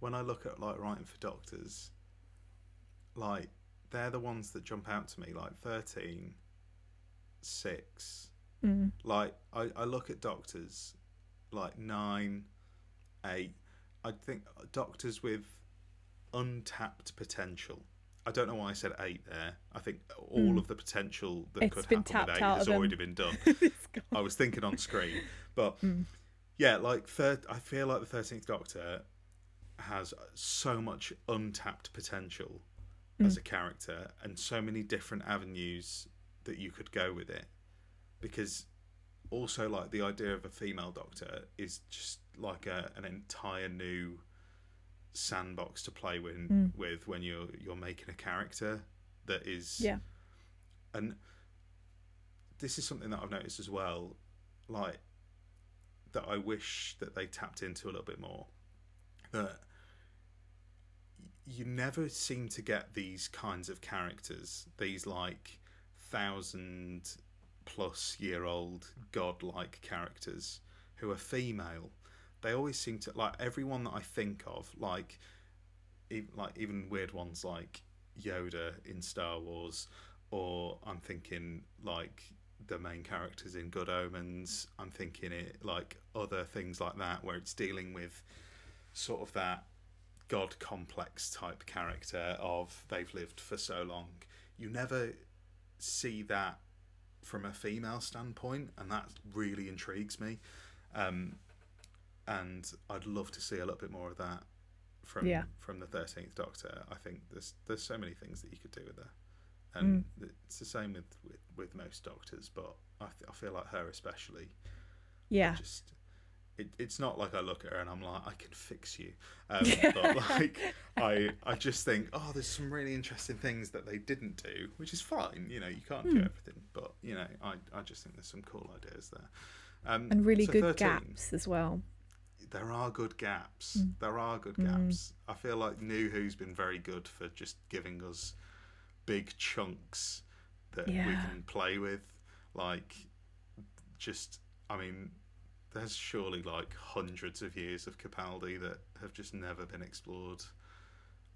when I look at like writing for doctors, like they're the ones that jump out to me, like 13, 6. Mm. Like I, I look at doctors, like 9, 8. I think doctors with untapped potential. I don't know why I said 8 there. I think all Mm. of the potential that It's could happen with 8 has of them. already been done. I was thinking on screen, but Mm. yeah, like third, I feel like the Thirteenth Doctor has so much untapped potential Mm. as a character, and so many different avenues that you could go with it. Because also, like the idea of a female Doctor is just like a, an entire new sandbox to play with, Mm. with when you're you're making a character that is Yeah. and this is something that I've noticed as well, like that I wish that they tapped into a little bit more. That you never seem to get these kinds of characters, these like thousand plus year old godlike characters who are female. They always seem to like everyone that I think of, like even, like even weird ones like Yoda in Star Wars, or I'm thinking like the main characters in Good Omens. I'm thinking it like other things like that where it's dealing with sort of that god complex type character of they've lived for so long. You never see that from a female standpoint, and that really intrigues me. Um, and I'd love to see a little bit more of that from Yeah. from the Thirteenth Doctor. I think there's there's so many things that you could do with her, and it's the same with, with with most doctors. But I th- I feel like her especially. Yeah. just it, it's not like I look at her and I'm like I can fix you, um, but like I I just think oh there's some really interesting things that they didn't do, which is fine. You know you can't Hmm. do everything, but you know I I just think there's some cool ideas there. Um, And really so good 13, gaps as well. There are good gaps. Mm. There are good gaps. I feel like New Who's been very good for just giving us big chunks that we can play with. Like, just, I mean, there's surely like hundreds of years of Capaldi that have just never been explored.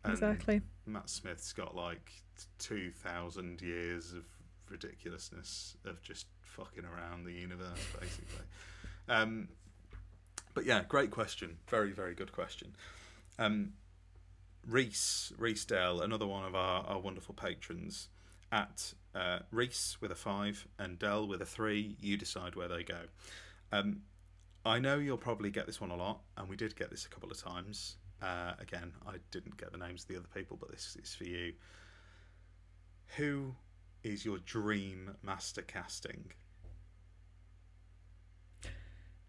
And Exactly. Matt Smith's got like 2,000 years of ridiculousness of just fucking around the universe, basically. Um, but yeah, great question. Very, very good question. Um, Reese, Reese Dell, another one of our, our wonderful patrons, at uh, Reese with a five and Dell with a three. You decide where they go. Um, I know you'll probably get this one a lot, and we did get this a couple of times. Uh, again, I didn't get the names of the other people, but this is for you. Who is your dream master casting?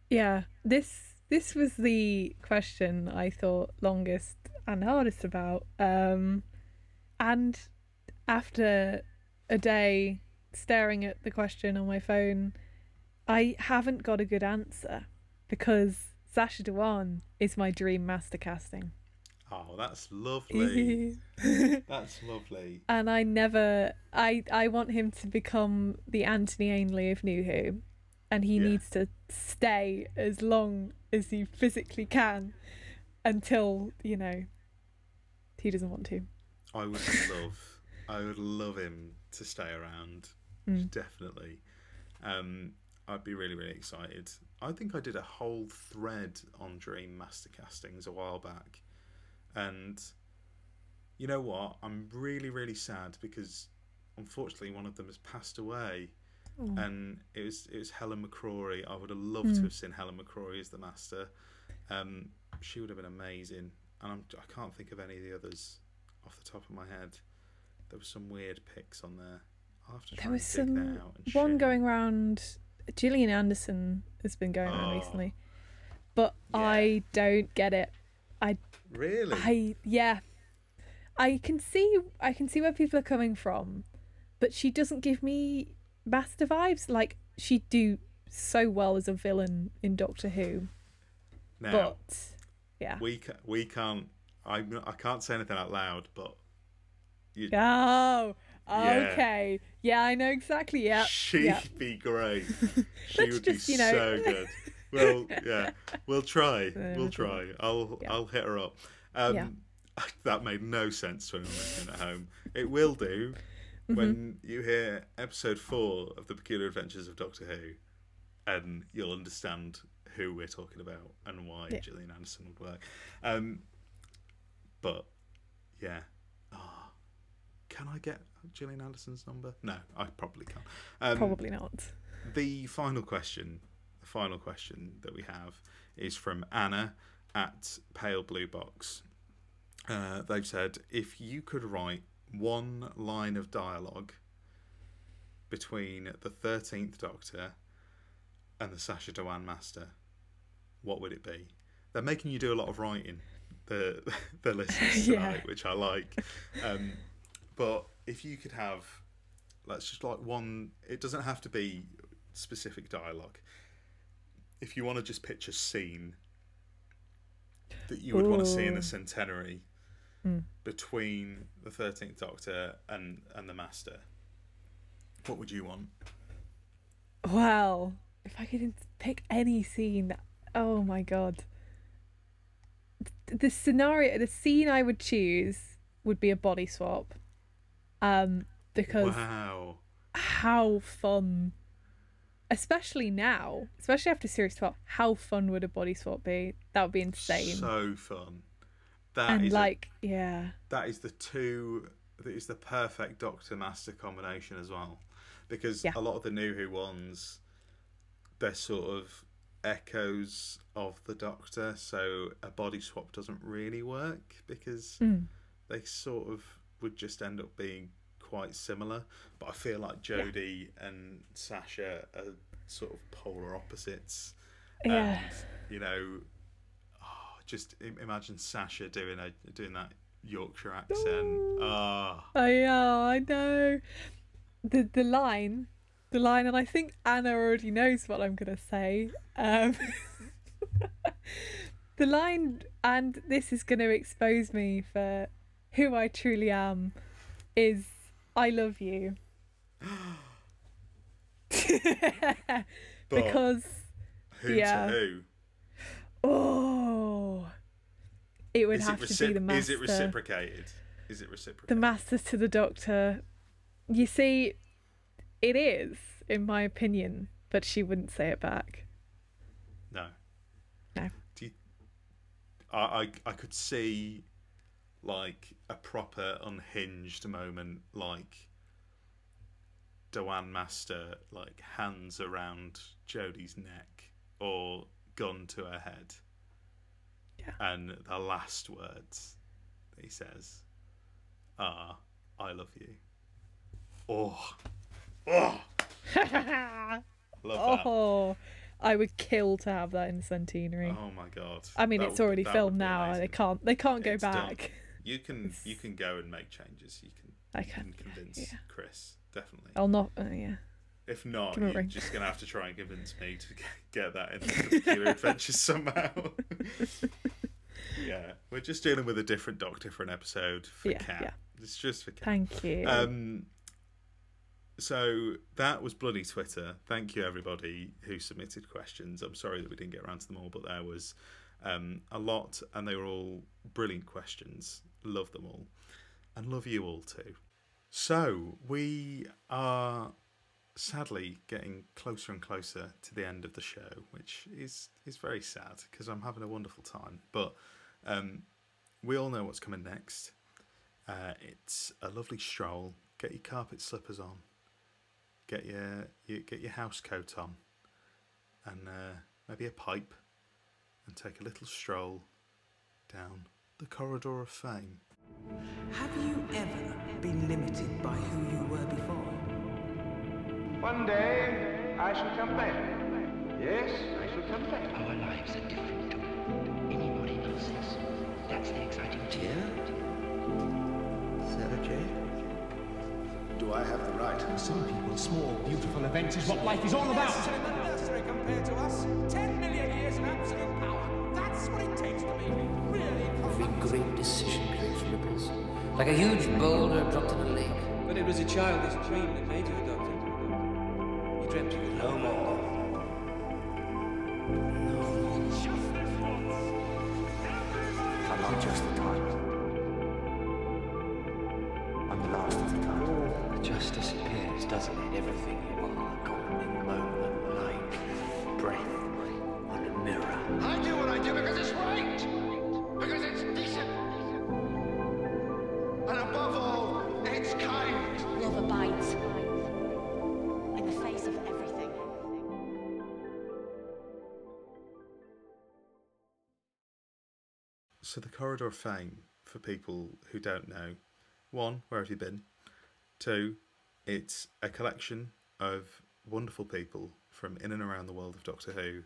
Yeah. This this was the question I thought longest and hardest about. Um and after a day staring at the question on my phone, I haven't got a good answer because Sacha Dhawan is my dream master casting. Oh, that's lovely. that's lovely. and I never I I want him to become the Anthony Ainley of New Who and he Yeah. needs to stay as long as he physically can until, you know, he doesn't want to. I would love, I would love him to stay around. Mm. Definitely. Um, I'd be really, really excited. I think I did a whole thread on Dream Master castings a while back, and you know what? I'm really, really sad because unfortunately one of them has passed away, Oh. and it was it was Helen McCrory. I would have loved to Mm. have seen Helen McCrory as the Master. Um, she would have been amazing, and I'm, I can't think of any of the others off the top of my head. There were some weird picks on there. I'll have to try There was and some that out and one share. going around Gillian Anderson has been going Oh. recently. But Yeah. I don't get it. I really? I yeah. I can see I can see where people are coming from, but she doesn't give me master vibes. Like she'd do so well as a villain in Doctor Who. now But yeah. we we can't. I I can't say anything out loud, but you, Oh, Yeah. okay. Yeah, I know exactly. Yeah. she'd yeah. be great. She would just, be you know- so good. Well, yeah, we'll try. We'll try. I'll Yeah. I'll hit her up. Um, Yeah. That made no sense to anyone listening at home. It will do Mm-hmm. when you hear episode four of the Peculiar Adventures of Doctor Who, and you'll understand who we're talking about and why Yeah. Gillian Anderson would work. Um, but yeah, Ah, can I get Gillian Anderson's number? No, I probably can't. Um, Probably not. the final question, the final question that we have is from Anna at Pale Blue Box. Uh, they've said if you could write one line of dialogue between the Thirteenth Doctor and the Sacha Dhawan Master, what would it be? They're making you do a lot of writing, the the listeners Yeah. tonight, which I like. Um, but if you could have, let's just like one. It doesn't have to be specific dialogue. If you want to just pitch a scene that you would want to see in the centenary Mm. between the Thirteenth Doctor and and the Master, what would you want? Well, if I could pick any scene, oh my god. The scenario, the scene I would choose would be a body swap. Um, because Wow. how fun, especially now, especially after series 12, how fun would a body swap be? That would be insane. So fun. That and is a- like, yeah, that is the two that is the perfect Doctor Master combination as well. Because Yeah. a lot of the New Who ones they're sort of echoes of the Doctor, so a body swap doesn't really work because Mm. they sort of would just end up being quite similar. But I feel like Jodie and Sacha are sort of polar opposites. Yeah. And, you know, oh, just imagine Sacha doing a doing that Yorkshire accent. Ah, I know, I know. The the line, the line, and I think Anna already knows what I'm gonna say. Um, the line, and this is gonna expose me for who I truly am. Is I love you. because who yeah. to who? oh, it would Is have it, to be the master. is it reciprocated? Is it reciprocated? the master to the doctor. You see, it is, in my opinion, but she wouldn't say it back. No. No. Do you, I, I I could see like a proper unhinged moment, like Dhawan Master, like hands around Jodie's neck or gun to her head. Yeah. And the last words he says are, "I love you." Oh, oh, love that. oh, I would kill to have that in the centenary. Oh my god! I mean, That it's already that filmed now. They can't. They can't go It's back. You can you can go and make changes. You can I you can, can convince yeah. Chris definitely. I'll not. Uh, yeah. If not, give you're just gonna have to try and convince me to get that into the Peculiar Adventures somehow. yeah, we're just dealing with a different Doctor for an episode for Yeah, Cat. yeah. It's just for Cat. Thank you. Um, so that was bloody Twitter. Thank you everybody who submitted questions. I'm sorry that we didn't get around to them all, but there was um, a lot, and they were all brilliant questions. Love them all, and love you all too. So we are sadly getting closer and closer to the end of the show, which is is very sad because I'm having a wonderful time. But um, we all know what's coming next. Uh, it's a lovely stroll. Get your carpet slippers on. Get your, your get your house coat on, and uh, maybe a pipe, and take a little stroll down the corridor of fame. Have you ever been limited by who you were before? One day I shall come back. Yes, I shall come back. Our lives are different to anybody else's. That's the exciting bit. Sarah Jane? Do I have the right? Some people, small, beautiful events is what life is all about. an anniversary compared to us. Ten million years in absolute great decision creates ripples. Like a huge boulder dropped in a lake. But it was a childish dream that made you a doctor. You dreamt you could No help. more. I'm not just the title. I'm the last of the title. It just disappears, doesn't it? Everything you are gone in a moment, like breath So the corridor of fame for people who don't know, one, where have you been? Two, it's a collection of wonderful people from in and around the world of Doctor Who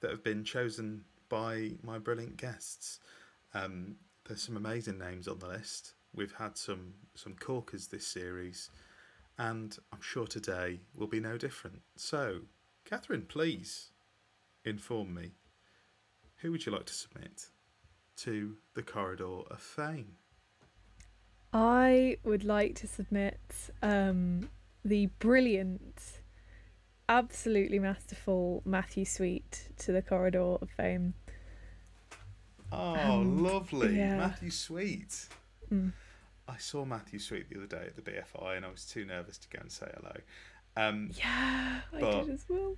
that have been chosen by my brilliant guests. Um, there's some amazing names on the list. We've had some some corkers this series, and I'm sure today will be no different. So, Catherine, please inform me. Who would you like to submit to the corridor of fame? I would like to submit um, the brilliant, absolutely masterful Matthew Sweet to the corridor of fame. Oh, lovely. yeah. Matthew Sweet. Mm. I saw Matthew Sweet the other day at the BFI and I was too nervous to go and say hello. Um, Yeah, I did as well.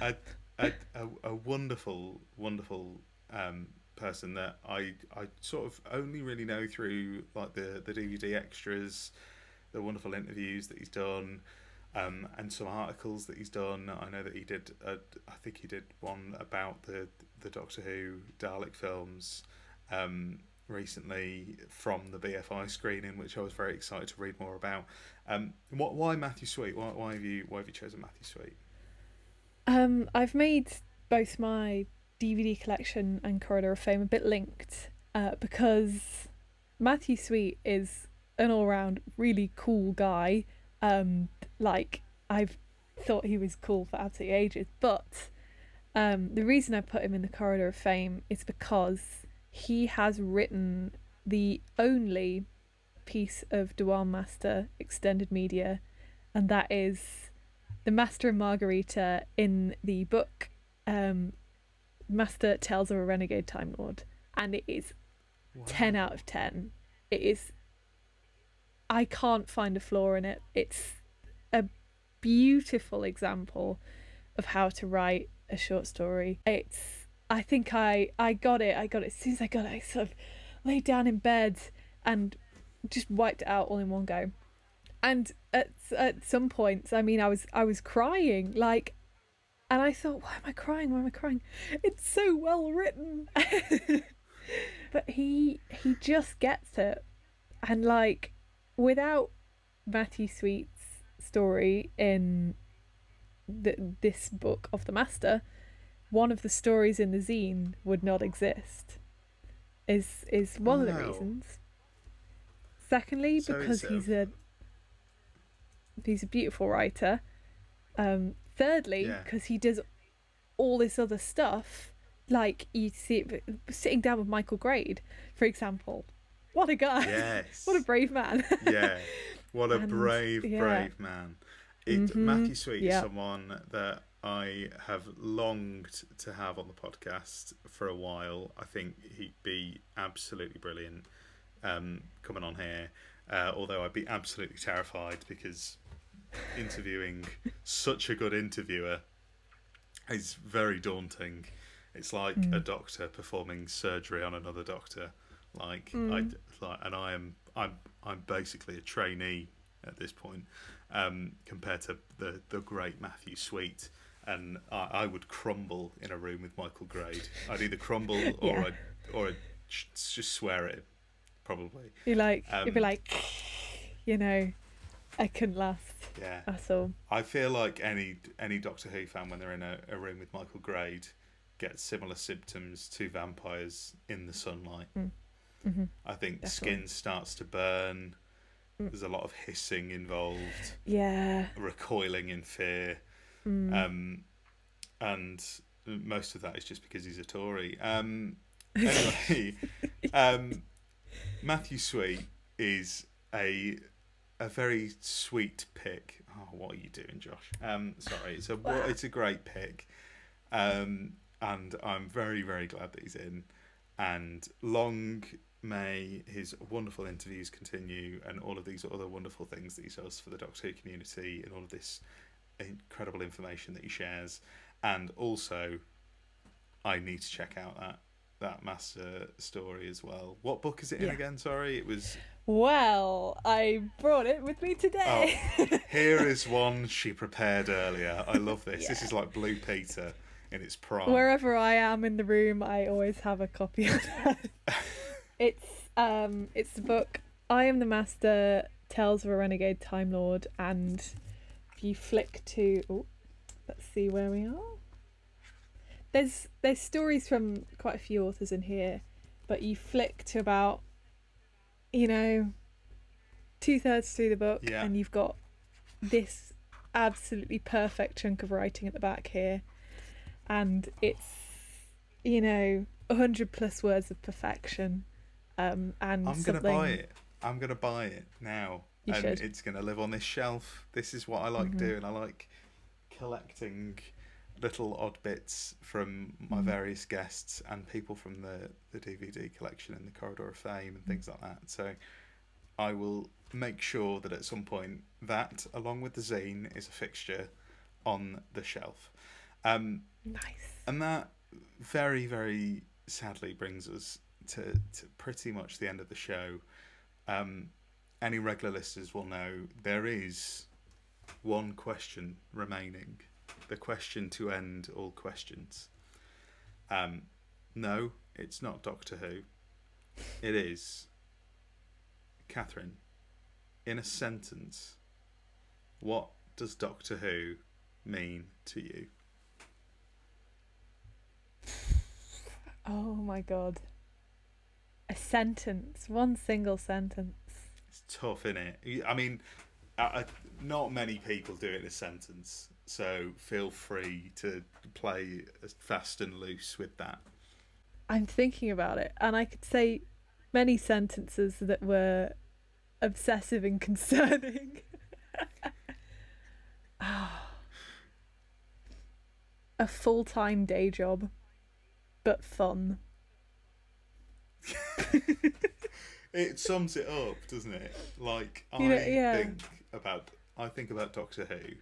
a, a, a, a wonderful, wonderful um, person that I I sort of only really know through like the the DVD extras, the wonderful interviews that he's done, um, and some articles that he's done. I know that he did. A, I think he did one about the the Doctor Who Dalek films. Um, recently from the BFI screening, which I was very excited to read more about. Um, what, why Matthew Sweet? Why, why have you why have you chosen Matthew Sweet? Um, I've made both my DVD collection and Corridor of Fame a bit linked uh, because Matthew Sweet is an all round really cool guy. Um, like, I've thought he was cool for absolutely ages, but um, the reason I put him in the Corridor of Fame is because he has written the only piece of Dhawan Master extended media, and that is the Master and Margarita in the book um, Master Tales of a Renegade Time Lord, and it is ten out of ten. It is. I can't find a flaw in it. It's a beautiful example of how to write a short story. It's. I think I I got it. I got it as soon as I got it. I sort of laid down in bed and just wiped it out all in one go. And at at some points, I mean, I was I was crying like, and I thought, why am I crying? Why am I crying? It's so well written. but he he just gets it, and like, without Matthew Sweet's story in the, this book of the Master, one of the stories in the zine would not exist. Is is one of the reasons. Secondly, So because he's a he's a beautiful writer. Um, thirdly, Yeah. because he does all this other stuff, like you see it sitting down with Michael Grade, for example. What a guy! Yes. what a brave man! yeah, what a And, brave, yeah. brave man. It, Mhm, Matthew Sweet yeah. is someone that I have longed to have on the podcast for a while. I think he'd be absolutely brilliant um, coming on here. Uh, although I'd be absolutely terrified because interviewing such a good interviewer is very daunting. It's like a Mm. doctor performing surgery on another doctor. Like Mm. I like, and I am I'm I'm basically a trainee at this point um, compared to the the great Matthew Sweet. And I, I would crumble in a room with Michael Grade. I'd either crumble or Yeah. I'd or I'd just swear at him, probably. you like you'd be Um, like, you know, I couldn't last. Yeah. That's all. I feel like any any Doctor Who fan when they're in a, a room with Michael Grade gets similar symptoms to vampires in the sunlight. Mhm. I think Definitely. skin starts to burn. Mm. There's a lot of hissing involved, Yeah. recoiling in fear, Mm. um, and most of that is just because he's a Tory. Um, anyway, um, Matthew Sweet is a a very sweet pick. Oh, what are you doing, Josh? Um, sorry, it's a it's a great pick, um, and I'm very very glad that he's in. And long may his wonderful interviews continue, and all of these other wonderful things that he does for the Doctor Who community, and all of this incredible information that he shares. And also, I need to check out that that master story as well. What book is it in Yeah. again? Sorry, it was. Well, I brought it with me today. Oh, here is one she prepared earlier. I love this. This is like Blue Peter in its prime. Wherever I am in the room, I always have a copy of that. it's um, it's the book "I Am the Master: Tales of a Renegade Time Lord," and if you flick to, oh, let's see where we are. There's there's stories from quite a few authors in here, but you flick to about, you know, two thirds through the book, Yeah. and you've got this absolutely perfect chunk of writing at the back here and it's you know a hundred plus words of perfection um and I'm something gonna buy it. I'm gonna buy it now, You and should. it's gonna live on this shelf. This is what I like Mhm. doing. I like collecting little odd bits from my Mhm. various guests and people from the the DVD collection in the Corridor of Fame and things like that. So I will make sure that at some point that, along with the zine, is a fixture on the shelf. Um, nice. and that very, very sadly brings us to, to pretty much the end of the show. Um, any regular listeners will know there is one question remaining. The question to end all questions. Um, no, it's not Doctor Who. It is Catherine. In a sentence, what does Doctor Who mean to you? Oh my god. A sentence, one single sentence. It's tough, isn't it? I mean, not many people do it in a sentence, so feel free to play fast and loose with that. I'm thinking about it, and I could say many sentences that were obsessive and concerning. A full time day job, but fun. it sums it up, doesn't it? Like I You know, yeah. think about I think about Doctor Who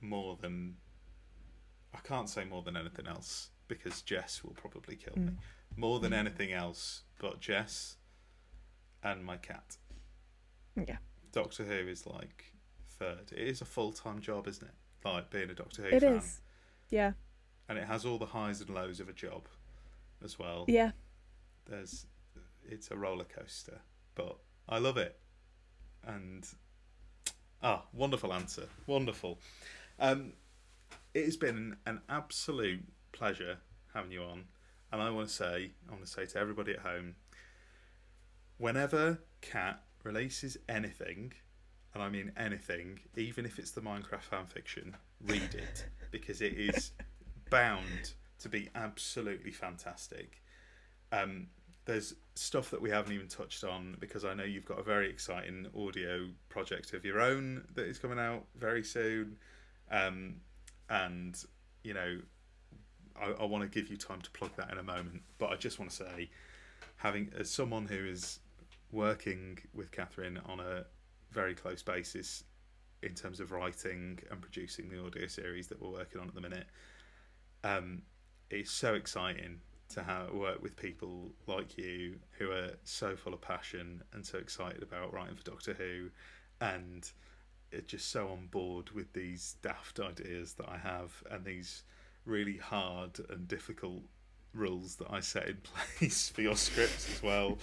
more than I can't say more than anything else because Jess will probably kill me. Mm. More than Mm. anything else but Jess and my cat. Yeah. Doctor Who is like third. It is a full time job, isn't it? Like being a Doctor Who It fan. is. Yeah. And it has all the highs and lows of a job as well. Yeah. There's it's a roller coaster, but I love it. And ah, wonderful answer. Wonderful. Um it has been an absolute pleasure having you on. And I want to say, I want to say to everybody at home, whenever Cat releases anything, and I mean anything, even if it's the Minecraft fan fiction, read it because it is bound to be absolutely fantastic. Um, there's stuff that we haven't even touched on because I know you've got a very exciting audio project of your own that is coming out very soon, um, and you know I, I want to give you time to plug that in a moment. But I just want to say, having as someone who is working with Catherine on a very close basis in terms of writing and producing the audio series that we're working on at the minute, um, it's so exciting to have work with people like you who are so full of passion and so excited about writing for Doctor Who, and just so on board with these daft ideas that I have and these really hard and difficult rules that I set in place for your scripts as well.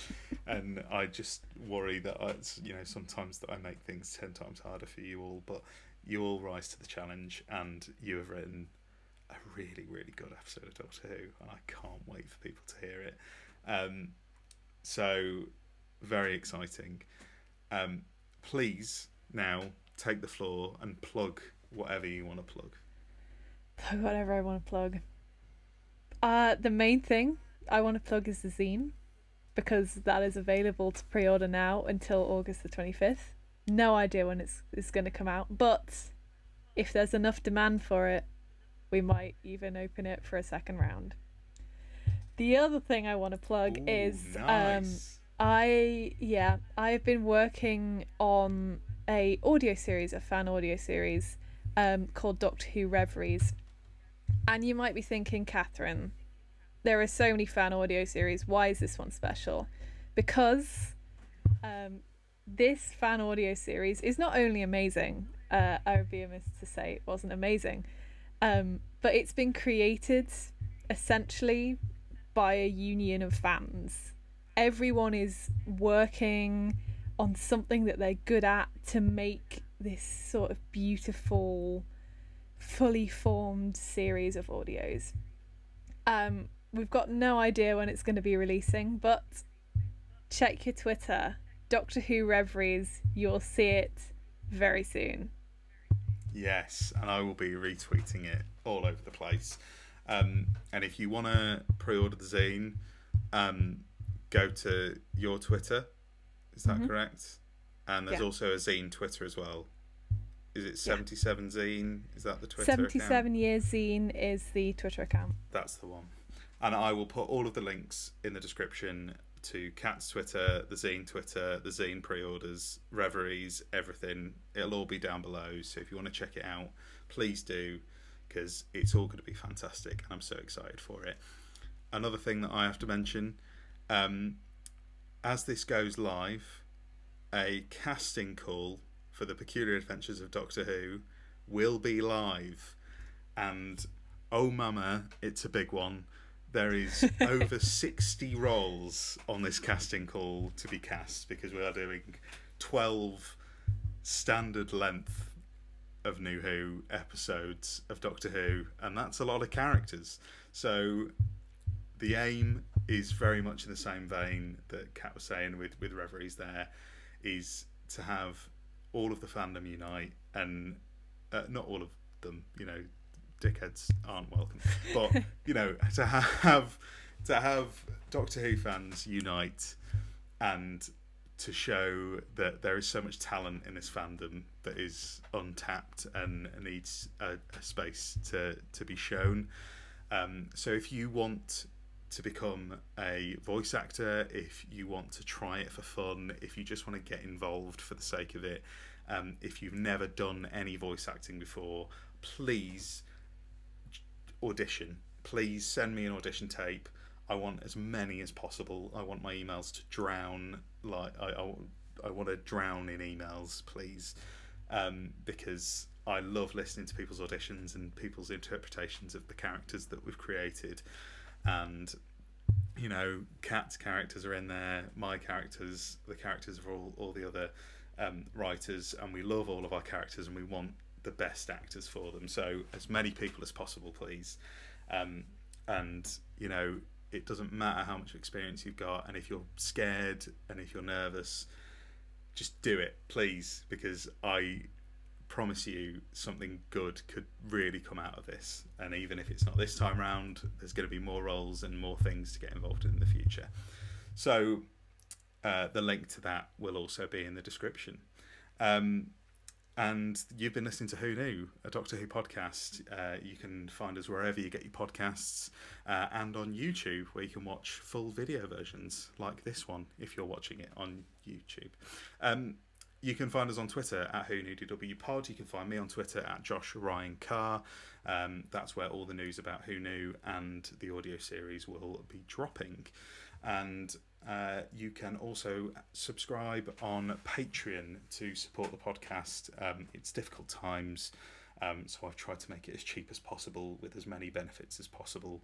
And I just worry that I, you know sometimes that I make things ten times harder for you all, but you all rise to the challenge, and you have written a really really good episode of Doctor Who, and I can't wait for people to hear it. Um, so very exciting. Um, please now take the floor and plug whatever you want to plug. Plug whatever I want to plug. Uh, the main thing I want to plug is the zine because that is available to pre-order now until August the 25th. No idea when it's it's going to come out, but if there's enough demand for it, we might even open it for a second round. The other thing I want to plug Ooh, is um. I yeah, I've been working on a audio series, a fan audio series um called Doctor Who Reveries. And you might be thinking, Catherine, there are so many fan audio series. Why is this one special? Because um, this fan audio series is not only amazing, uh, I would be amiss to say it wasn't amazing, um, but it's been created essentially by a union of fans. Everyone is working on something that they're good at to make this sort of beautiful fully formed series of audios. Um, we've got no idea when it's going to be releasing, but check your Twitter, Doctor Who Reveries. You'll see it very soon. Yes, and I will be retweeting it all over the place. Um, and if you want to pre-order the zine, um, go to your Twitter. Is that Mhm. correct? And there's Yeah. also a zine Twitter as well. Is it 77 zine? Is that the Twitter 77 account? Years Zine is the Twitter account. That's the one. And I will put all of the links in the description to Cat's Twitter, the Zine Twitter, the Zine pre-orders, reveries, everything. It'll all be down below. So if you want to check it out, please do, because it's all going to be fantastic, and I'm so excited for it. Another thing that I have to mention, um, as this goes live, a casting call for the Peculiar Adventures of Doctor Who will be live, and oh mama, it's a big one. There is over 60 roles on this casting call to be cast because we are doing 12 standard length of New Who episodes of Doctor Who, and that's a lot of characters. So the aim is very much in the same vein that Kat was saying with with Reveries. There is to have all of the fandom unite, and uh, not all of them. You know, dickheads aren't welcome, but you know, to have to have Doctor Who fans unite and to show that there is so much talent in this fandom that is untapped and needs a, a space to to be shown. Um, so if you want to become a voice actor, if you want to try it for fun, if you just want to get involved for the sake of it, um, if you've never done any voice acting before, please audition. Please send me an audition tape. I want as many as possible. I want my emails to drown. Like I, I, I want to drown in emails, please, um, because I love listening to people's auditions and people's interpretations of the characters that we've created, and you know, Kat's characters are in there. My characters, the characters of all all the other um, writers, and we love all of our characters, and we want the best actors for them. So as many people as possible, please. Um, and you know, it doesn't matter how much experience you've got, and if you're scared and if you're nervous, just do it, please, because I promise you something good could really come out of this. And even if it's not this time round, there's going to be more roles and more things to get involved in in the future. So uh, the link to that will also be in the description. Um, and you've been listening to Who Knew, a Doctor Who podcast. Uh, you can find us wherever you get your podcasts uh, and on YouTube, where you can watch full video versions like this one if you're watching it on YouTube. Um, you can find us on Twitter at Who Knew DW Pod. You can find me on Twitter at Josh Ryan Carr. Um, that's where all the news about Who Knew and the audio series will be dropping. And uh, you can also subscribe on Patreon to support the podcast. Um, it's difficult times, um, so I've tried to make it as cheap as possible with as many benefits as possible,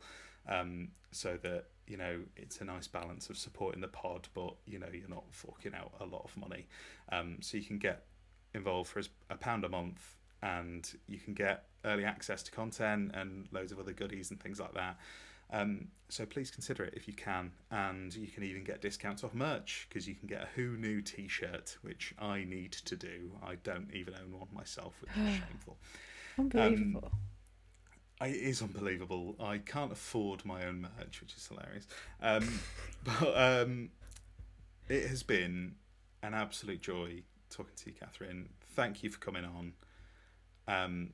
um, so that you know it's a nice balance of supporting the pod, but you know you're not forking out a lot of money. Um, so you can get involved for a pound a month, and you can get early access to content and loads of other goodies and things like that. Um, so please consider it if you can, and you can even get discounts off merch because you can get a Who Knew T-shirt, which I need to do. I don't even own one myself, which is shameful. Unbelievable. Um, it is unbelievable. I can't afford my own merch, which is hilarious. Um, but um, it has been an absolute joy talking to you, Catherine. Thank you for coming on. Um,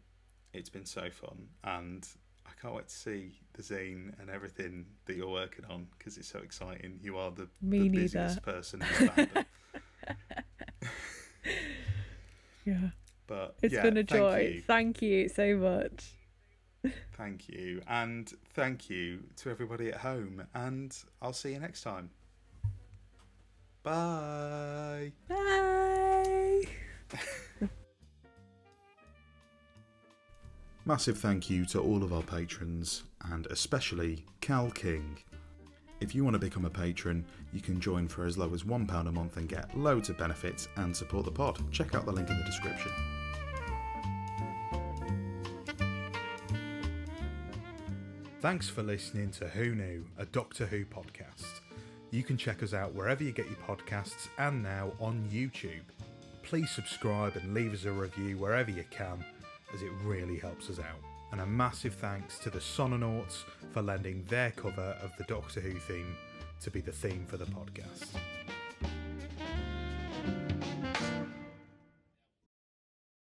it's been so fun, and I can't wait to see the zine and everything that you're working on because it's so exciting. You are the, the busiest person in the fandom. Yeah. But It's yeah, been a thank joy. you. Thank you so much. Thank you. And thank you to everybody at home. And I'll see you next time. Bye. Bye. Massive thank you to all of our patrons, and especially Cal King. If you want to become a patron, you can join for as low as £1 a month and get loads of benefits and support the pod. Check out the link in the description. Thanks for listening to Who Knew, a Doctor Who podcast. You can check us out wherever you get your podcasts and now on YouTube. Please subscribe and leave us a review wherever you can, as it really helps us out. And a massive thanks to the Sononauts for lending their cover of the Doctor Who theme to be the theme for the podcast.